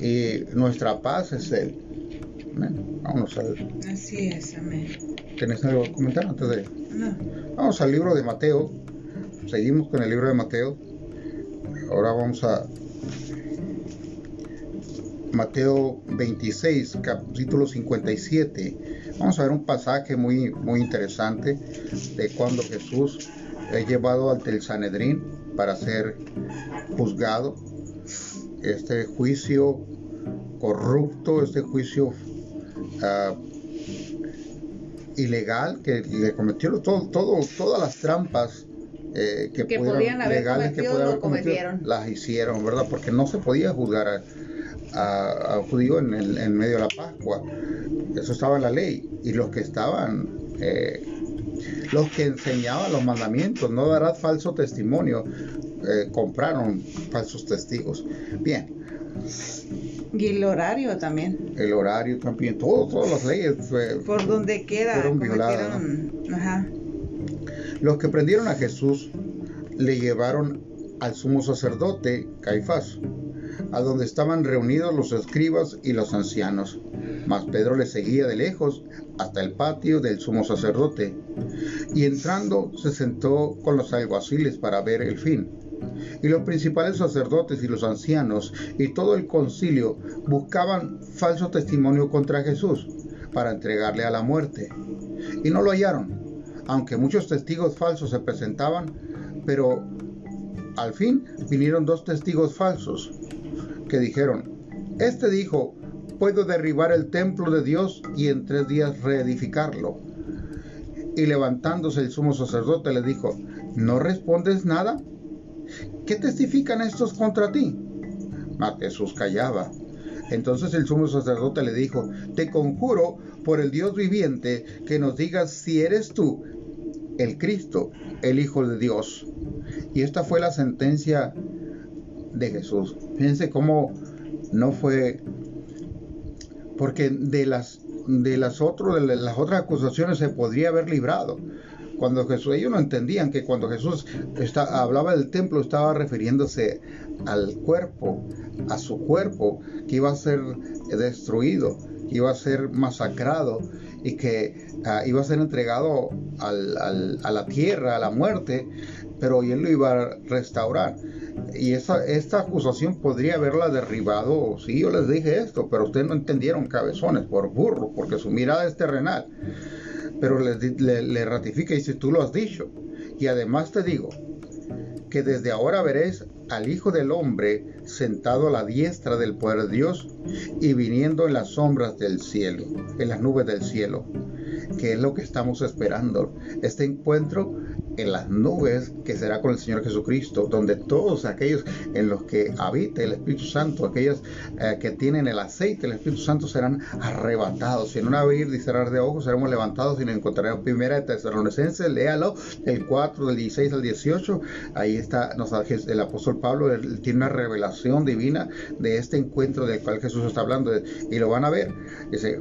y nuestra paz es Él. Amén. Vamos a. Así es, amén. ¿Tienes algo que comentar antes de.? No. Vamos al libro de Mateo. Seguimos con el libro de Mateo. Ahora vamos a Mateo 26, capítulo 57. Vamos a ver un pasaje muy, muy interesante de cuando Jesús he llevado ante el Sanedrín para ser juzgado. Este juicio corrupto, este juicio uh, ilegal que le cometió todo, todo, todas las trampas eh, que, que podían haber legales que haber cometieron. las hicieron, ¿verdad? Porque no se podía juzgar a, a, judío en, el, en medio de la Pascua. Eso estaba en la ley. Y los que estaban eh, los que enseñaban los mandamientos, no darás falso testimonio, eh, compraron falsos testigos. Bien. Y el horario también. El horario también, todo, todas las leyes. Por donde quiera. Fueron violadas. Los que prendieron a Jesús le llevaron al sumo sacerdote Caifás, a donde estaban reunidos los escribas y los ancianos. Mas Pedro le seguía de lejos hasta el patio del sumo sacerdote, y entrando se sentó con los alguaciles para ver el fin. Y los principales sacerdotes y los ancianos y todo el concilio buscaban falso testimonio contra Jesús para entregarle a la muerte. Y no lo hallaron, aunque muchos testigos falsos se presentaban, pero al fin vinieron dos testigos falsos que dijeron, este dijo, puedo derribar el templo de Dios y en tres días reedificarlo. Y levantándose el sumo sacerdote le dijo, ¿no respondes nada? ¿Qué testifican estos contra ti? Mas Jesús callaba. Entonces el sumo sacerdote le dijo, te conjuro por el Dios viviente que nos digas si eres tú el Cristo, el Hijo de Dios. Y esta fue la sentencia de Jesús. Fíjense cómo no fue porque de las de las, otras de las otras acusaciones se podría haber librado. Cuando Jesús, ellos no entendían que cuando Jesús está, hablaba del templo estaba refiriéndose al cuerpo, a su cuerpo, que iba a ser destruido, que iba a ser masacrado y que ah, iba a ser entregado al, al, a la tierra, a la muerte, pero él lo iba a restaurar. Y esa, esta acusación podría haberla derribado, sí, yo les dije esto, pero ustedes no entendieron cabezones por burro, porque su mirada es terrenal. Pero le, le, ratifica y dice, tú lo has dicho. Y además te digo, que desde ahora veréis al Hijo del Hombre sentado a la diestra del poder de Dios y viniendo en las sombras del cielo, en las nubes del cielo, que es lo que estamos esperando. Este encuentro en las nubes que será con el Señor Jesucristo, donde todos aquellos en los que habite el Espíritu Santo, aquellos eh, que tienen el aceite del Espíritu Santo serán arrebatados. Y en un abrir y cerrar de ojos seremos levantados y nos encontraremos primera de Tesalonicenses, léalo, el 4 del 16 al 18. Ahí está nos, el apóstol Pablo, tiene una revelación divina de este encuentro del cual Jesús está hablando y lo van a ver. Dice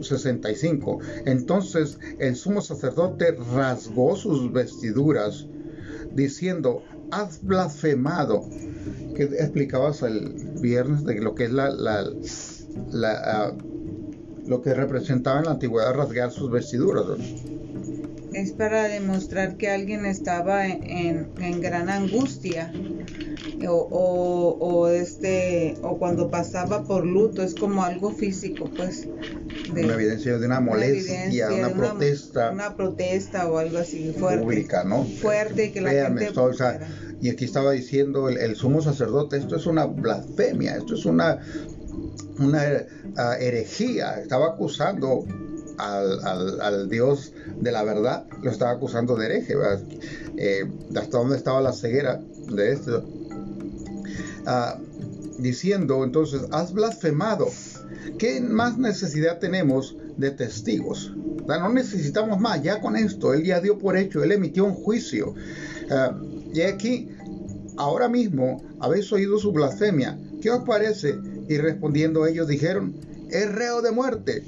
65. Entonces el sumo sacerdote rasgó sus vestidos vestiduras, diciendo, has blasfemado, que explicabas el viernes de lo que es la, la, la uh, lo que representaba en la antigüedad rasgar sus vestiduras. Es para demostrar que alguien estaba en, en, gran angustia o, o, o, este o cuando pasaba por luto es como algo físico pues una evidencia de una molestia, una, protesta. Una protesta o algo así fuerte. Pública, ¿no? Fuerte que la gente. y aquí estaba diciendo el, sumo sacerdote, esto es una blasfemia, esto es una, una ah, herejía. Estaba acusando al, al, Dios de la verdad, lo estaba acusando de hereje. Eh, hasta dónde estaba la ceguera de esto. Ah, diciendo entonces, has blasfemado. ¿Qué más necesidad tenemos de testigos? no necesitamos más, ya con esto, él ya dio por hecho, él emitió un juicio. Ah, y aquí, ahora mismo, habéis oído su blasfemia. ¿Qué os parece? Y respondiendo ellos dijeron, es reo de muerte.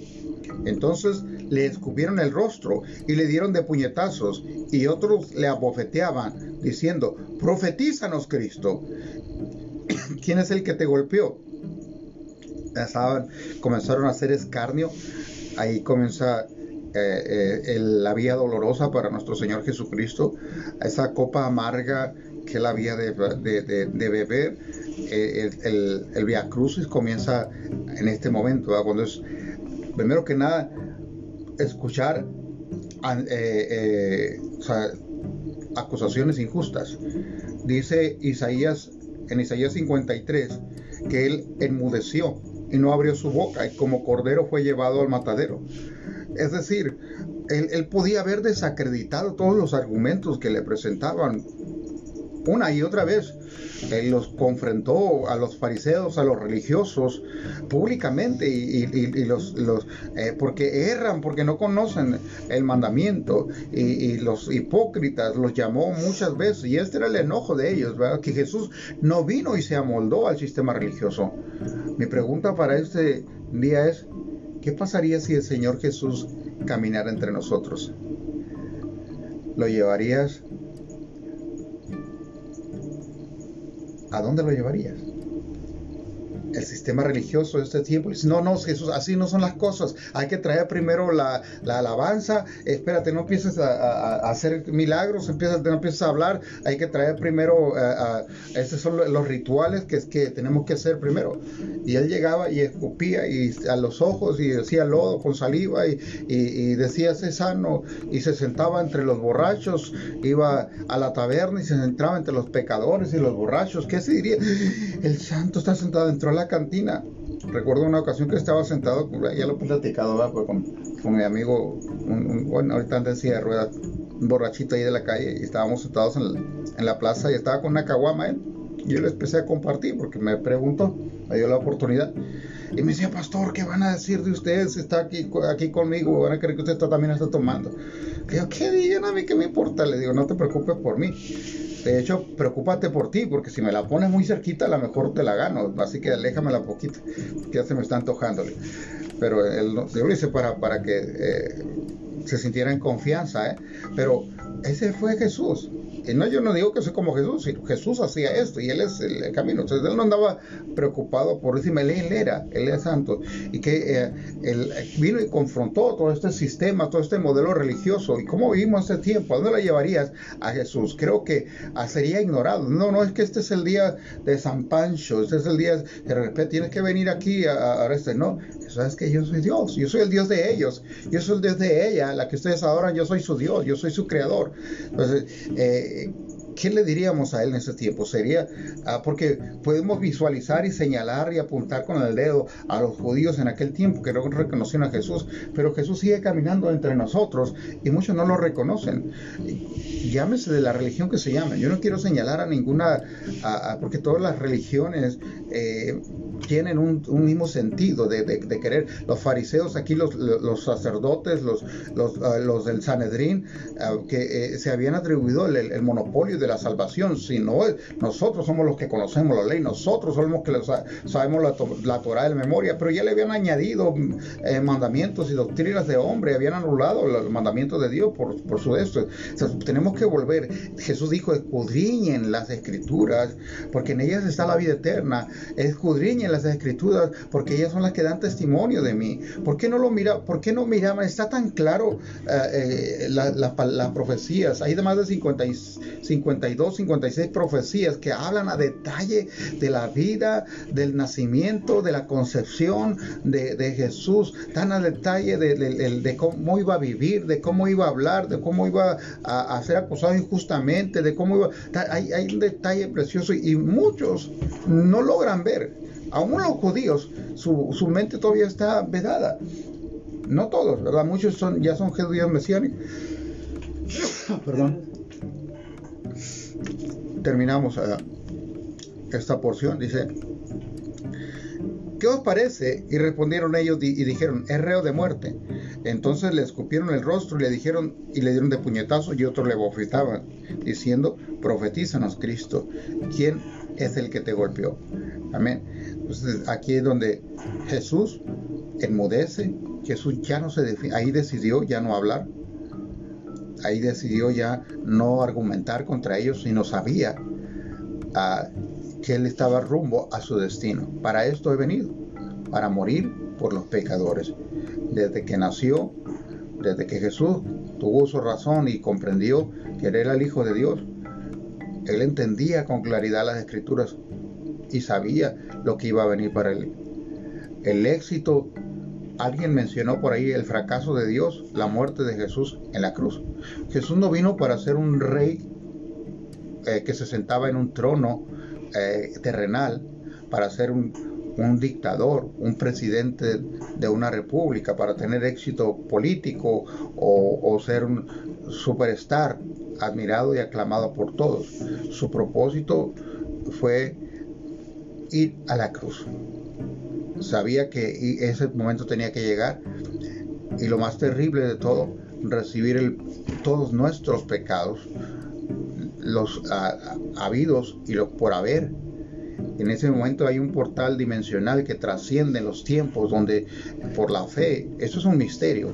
Entonces le escupieron el rostro y le dieron de puñetazos, y otros le abofeteaban, diciendo, profetízanos Cristo. [COUGHS] ¿Quién es el que te golpeó? Comenzaron a hacer escarnio. Ahí comienza eh, eh, la vía dolorosa para nuestro Señor Jesucristo. Esa copa amarga que la vía de, beber. Eh, el, el, Via Crucis comienza en este momento, cuando es, primero que nada, escuchar acusaciones injustas. Dice Isaías en Isaías 53 que él enmudeció y no abrió su boca y como cordero fue llevado al matadero. Es decir, él, él podía haber desacreditado todos los argumentos que le presentaban una y otra vez él los confrontó a los fariseos, a los religiosos, públicamente, y, los, los eh, porque erran, porque no conocen el mandamiento, y, los hipócritas los llamó muchas veces, y este era el enojo de ellos, ¿verdad? que Jesús no vino y se amoldó al sistema religioso. Mi pregunta para este día es, ¿qué pasaría si el Señor Jesús caminara entre nosotros? ¿Lo llevarías ¿a dónde lo llevarías? El sistema religioso de este tiempo. Dice, no, no, Jesús, así no son las cosas. Hay que traer primero la, alabanza. Espérate, no empieces a, hacer milagros, empiezas, no empieces a hablar. Hay que traer primero, a, esos son los rituales que, que tenemos que hacer primero. Y él llegaba y escupía y a los ojos y decía lodo con saliva y, y, decía, sé sano. Y se sentaba entre los borrachos, iba a la taberna y se sentaba entre los pecadores y los borrachos. ¿Qué se diría? El santo está sentado dentro de la cantina. Recuerdo una ocasión que estaba sentado, ya lo he platicado con, con, mi amigo, bueno, ahorita antes de ruedas, un borrachito ahí de la calle, y estábamos sentados en la, plaza y estaba con una caguama él. Y yo le empecé a compartir porque me preguntó, me dio la oportunidad. Y me decía, pastor, ¿qué van a decir de ustedes está aquí, aquí conmigo? ¿Van a creer que usted también está tomando? Yo, ¿qué digan a mí? ¿Qué me importa? Le digo, no te preocupes por mí. De hecho, preocúpate por ti, porque si me la pones muy cerquita, a lo mejor te la gano. Así que aléjamela poquito, que ya se me está antojándole. Pero él, yo lo hice para, para que eh, se sintiera en confianza. ¿eh? Pero ese fue Jesús. No, yo no digo que soy como Jesús, Jesús hacía esto y Él es el, camino. Entonces Él no andaba preocupado por decirme, Él era, Él es santo. Y que eh, Él vino y confrontó todo este sistema, todo este modelo religioso. ¿Y cómo vivimos este tiempo? ¿A dónde la llevarías a Jesús? Creo que ah, sería ignorado. No, no es que este es el día de San Pancho, este es el día de repente tienes que venir aquí a, a este. No, sabes que yo soy Dios, yo soy el Dios de ellos, yo soy el Dios de ella, la que ustedes adoran, yo soy su Dios, yo soy su creador. Entonces, eh, ¿qué le diríamos a él en ese tiempo? Sería, ah, porque podemos visualizar y señalar y apuntar con el dedo a los judíos en aquel tiempo que no reconocían a Jesús, pero Jesús sigue caminando entre nosotros y muchos no lo reconocen. Llámese de la religión que se llame. Yo no quiero señalar a ninguna, porque todas las religiones eh, tienen un, mismo sentido de, querer. Los fariseos aquí, los, sacerdotes, ah, los del Sanedrín, ah, que eh, se habían atribuido el monopolio de la salvación, sino nosotros somos los que conocemos la ley, nosotros somos los que sabemos la, la Torah de memoria, pero ya le habían añadido eh, mandamientos y doctrinas de hombre, habían anulado los mandamientos de Dios por, por su esto. tenemos que volver. Jesús dijo, escudriñen las escrituras, porque en ellas está la vida eterna. Escudriñen las escrituras, porque ellas son las que dan testimonio de mí. ¿Por qué no lo mira? ¿Por qué no miramos? Está tan claro eh, eh, las profecías. Hay de más de 50, 52, 56 profecías que hablan a detalle de la vida, del nacimiento, de la concepción de, Jesús, tan a detalle de, cómo iba a vivir, de cómo iba a hablar, de cómo iba a, ser acusado injustamente, de cómo iba... Hay, hay un detalle precioso y muchos no logran ver. Aún los judíos, su, su mente todavía está vedada. No todos, ¿verdad? Muchos son, ya son judíos mesiánicos. [COUGHS] Perdón. Terminamos uh, esta porción. Dice, ¿qué os parece? Y respondieron ellos y, dijeron, es reo de muerte. Entonces le escupieron el rostro y le dijeron y le dieron de puñetazos y otros le bofetaban, diciendo, profetízanos Cristo, ¿quién es el que te golpeó? Amén. Entonces aquí es donde Jesús enmudece, Jesús ya no se define, ahí decidió ya no hablar, ahí decidió ya no argumentar contra ellos, sino sabía ah, que él estaba rumbo a su destino. Para esto he venido, para morir por los pecadores. Desde que nació, desde que Jesús tuvo su razón y comprendió que él era el Hijo de Dios, él entendía con claridad las escrituras y sabía lo que iba a venir para él. El éxito Alguien mencionó por ahí el fracaso de Dios, la muerte de Jesús en la cruz. Jesús no vino para ser un rey eh, que se sentaba en un trono eh, terrenal, para ser un, dictador, un presidente de una república, para tener éxito político o, o ser un superstar admirado y aclamado por todos. Su propósito fue ir a la cruz sabía que ese momento tenía que llegar. Y lo más terrible de todo, recibir todos nuestros pecados, los habidos y los por haber. En ese momento hay un portal dimensional que trasciende los tiempos, donde por la fe, eso es un misterio.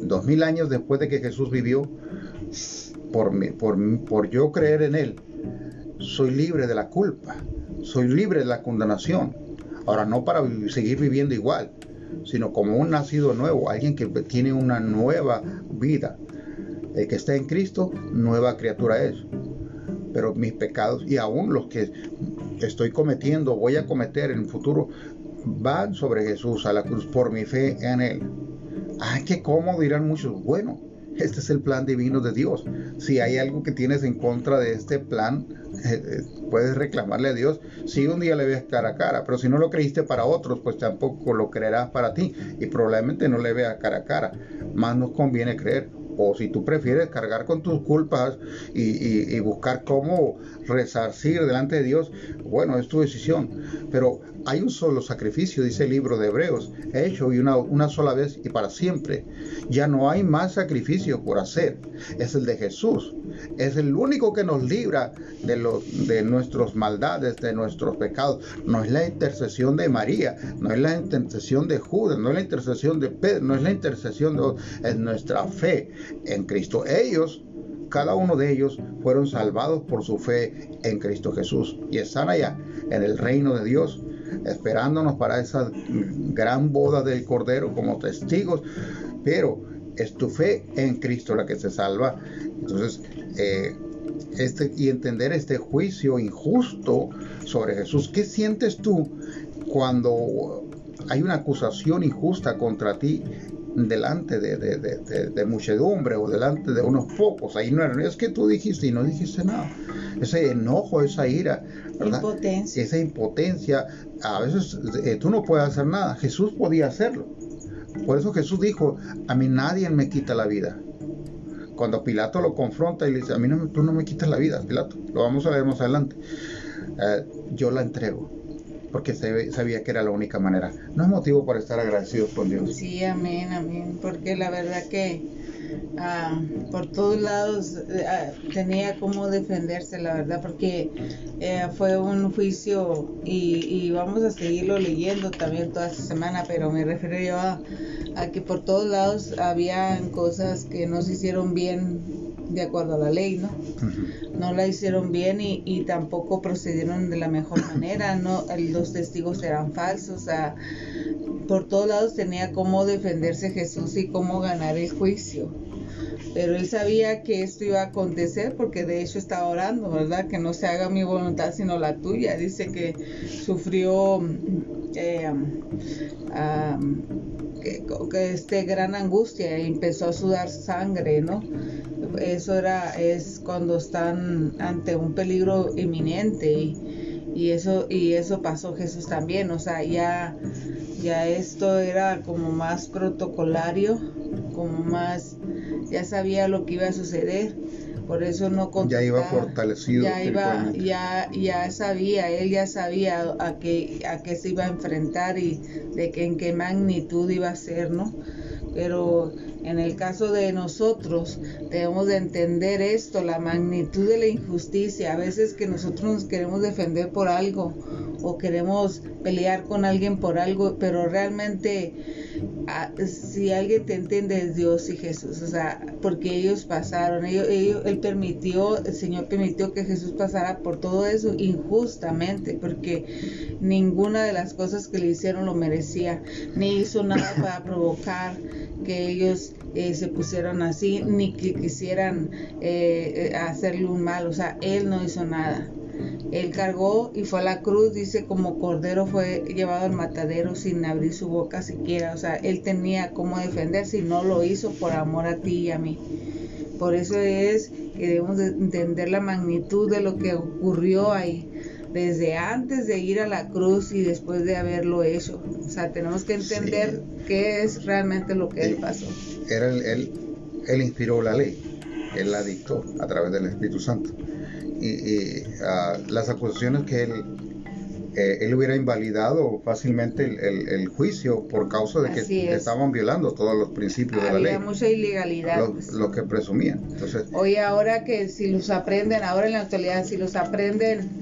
Dos mil años después de que Jesús vivió, por, por, por yo creer en Él, soy libre de la culpa, soy libre de la condenación Ahora, no para seguir viviendo igual, sino como un nacido nuevo, alguien que tiene una nueva vida. El que está en Cristo, nueva criatura es. Pero mis pecados y aún los que estoy cometiendo, voy a cometer en el futuro, van sobre Jesús a la cruz por mi fe en Él. Ay, qué cómodo dirán muchos. Bueno, este es el plan divino de Dios. Si hay algo que tienes en contra de este plan, eh, eh, puedes reclamarle a Dios. Si un día le ves cara a cara, pero si no lo creíste para otros, pues tampoco lo creerás para ti y probablemente no le veas cara a cara. Más nos conviene creer o si tú prefieres cargar con tus culpas y, buscar cómo resarcir delante de Dios, bueno, es tu decisión. Pero hay un solo sacrificio, dice el libro de Hebreos, hecho y una, una sola vez y para siempre. Ya no hay más sacrificio por hacer. Es el de Jesús. Es el único que nos libra de, los, de nuestras maldades, de nuestros pecados. No es la intercesión de María, no es la intercesión de Judas, no es la intercesión de Pedro, no es la intercesión de... Es nuestra fe en Cristo. Ellos cada uno de ellos fueron salvados por su fe en Cristo Jesús y están allá en el reino de Dios esperándonos para esa gran boda del Cordero como testigos, pero es tu fe en Cristo la que se salva. Entonces, eh, este, y entender este juicio injusto sobre Jesús. ¿Qué sientes tú cuando hay una acusación injusta contra ti delante de, muchedumbre o delante de unos pocos. Ahí no es que tú dijiste y no dijiste nada. Ese enojo, esa ira, Impotencia. esa impotencia, a veces eh, tú no puedes hacer nada. Jesús podía hacerlo. Por eso Jesús dijo, a mí nadie me quita la vida. Cuando Pilato lo confronta y le dice, a mí no, tú no me quitas la vida, Pilato. Lo vamos a ver más adelante. Eh, yo la entrego porque sabía que era la única manera. No es motivo para estar agradecidos con Dios. Sí, amén, amén, porque la verdad que ah, por todos lados ah, tenía como defenderse, la verdad, porque eh, fue un juicio y, y, vamos a seguirlo leyendo también toda esta semana, pero me refiero yo a, a que por todos lados habían cosas que no se hicieron bien de acuerdo a la ley, ¿no? No la hicieron bien y, y, tampoco procedieron de la mejor [LAUGHS] manera, ¿no? Los testigos eran falsos, o sea, por todos lados tenía cómo defenderse Jesús y cómo ganar el juicio. pero él sabía que esto iba a acontecer porque de hecho estaba orando, ¿verdad? Que no se haga mi voluntad sino la tuya. Dice que sufrió eh, que, este gran angustia y empezó a sudar sangre, ¿no? Eso era es cuando están ante un peligro inminente y, y eso y eso pasó Jesús también, o sea, ya ya esto era como más protocolario, como más ya sabía lo que iba a suceder por eso no Ya iba fortalecido. Ya iba, ya, ya sabía, él ya sabía a qué, a qué se iba a enfrentar y de que, en qué magnitud iba a ser, ¿no? Pero en el caso de nosotros debemos de entender esto, la magnitud de la injusticia. A veces que nosotros nos queremos defender por algo o queremos pelear con alguien por algo, pero realmente si alguien te entiende es Dios y Jesús, o sea, porque ellos pasaron, ellos, ellos, Él permitió, el Señor permitió que Jesús pasara por todo eso injustamente, porque ninguna de las cosas que le hicieron lo merecía, ni hizo nada para provocar que ellos eh, se pusieran así, ni que quisieran eh, eh, hacerle un mal, o sea, Él no hizo nada. Él cargó y fue a la cruz, dice, como cordero fue llevado al matadero sin abrir su boca siquiera. O sea, él tenía cómo defenderse y no lo hizo por amor a ti y a mí. Por eso es que debemos entender la magnitud de lo que ocurrió ahí, desde antes de ir a la cruz y después de haberlo hecho. O sea, tenemos que entender qué es realmente lo que él, pasó. Era él, él inspiró la ley, él la dictó a través del Espíritu Santo y, ah, las acusaciones que él, eh, él hubiera invalidado fácilmente el, juicio por causa de que estaban violando todos los principios de la ley. Había mucha ilegalidad. Lo, pues. lo, que presumían. Entonces, Oye, ahora que si los aprenden, ahora en la actualidad, si los aprenden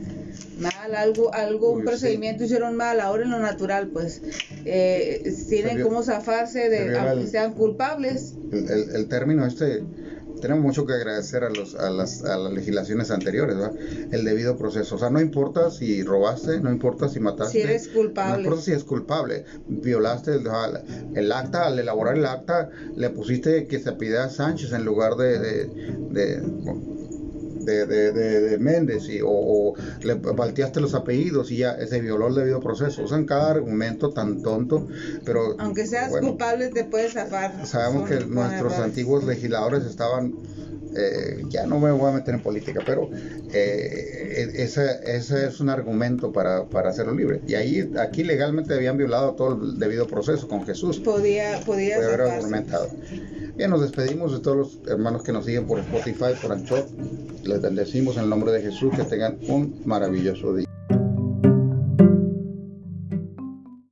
mal, algo, algo un procedimiento hicieron mal, ahora en lo natural, pues eh, tienen cómo zafarse de, aunque sean culpables. El, el, término este tenemos mucho que agradecer a, los, a, las, a las legislaciones anteriores, ¿verdad? el debido proceso. O sea, no importa si robaste, no importa si mataste. Si eres culpable. No importa si es culpable. Violaste el, el acta, al elaborar el acta, le pusiste que se pida a Sánchez en lugar de, de de, de, de, Méndez y, o, le balteaste los apellidos y ya se violó el debido proceso. Usan cada argumento tan tonto, pero... Aunque seas culpable te puedes zafar. Sabemos que nuestros antiguos legisladores estaban... Eh, ya no me voy a meter en política, pero eh, ese, ese, es un argumento para, para, hacerlo libre. Y ahí, aquí legalmente habían violado todo el debido proceso con Jesús. Podía, podía haber argumentado. Bien, nos despedimos de todos los hermanos que nos siguen por Spotify, por Anchor. Les bendecimos en el nombre de Jesús. Que tengan un maravilloso día.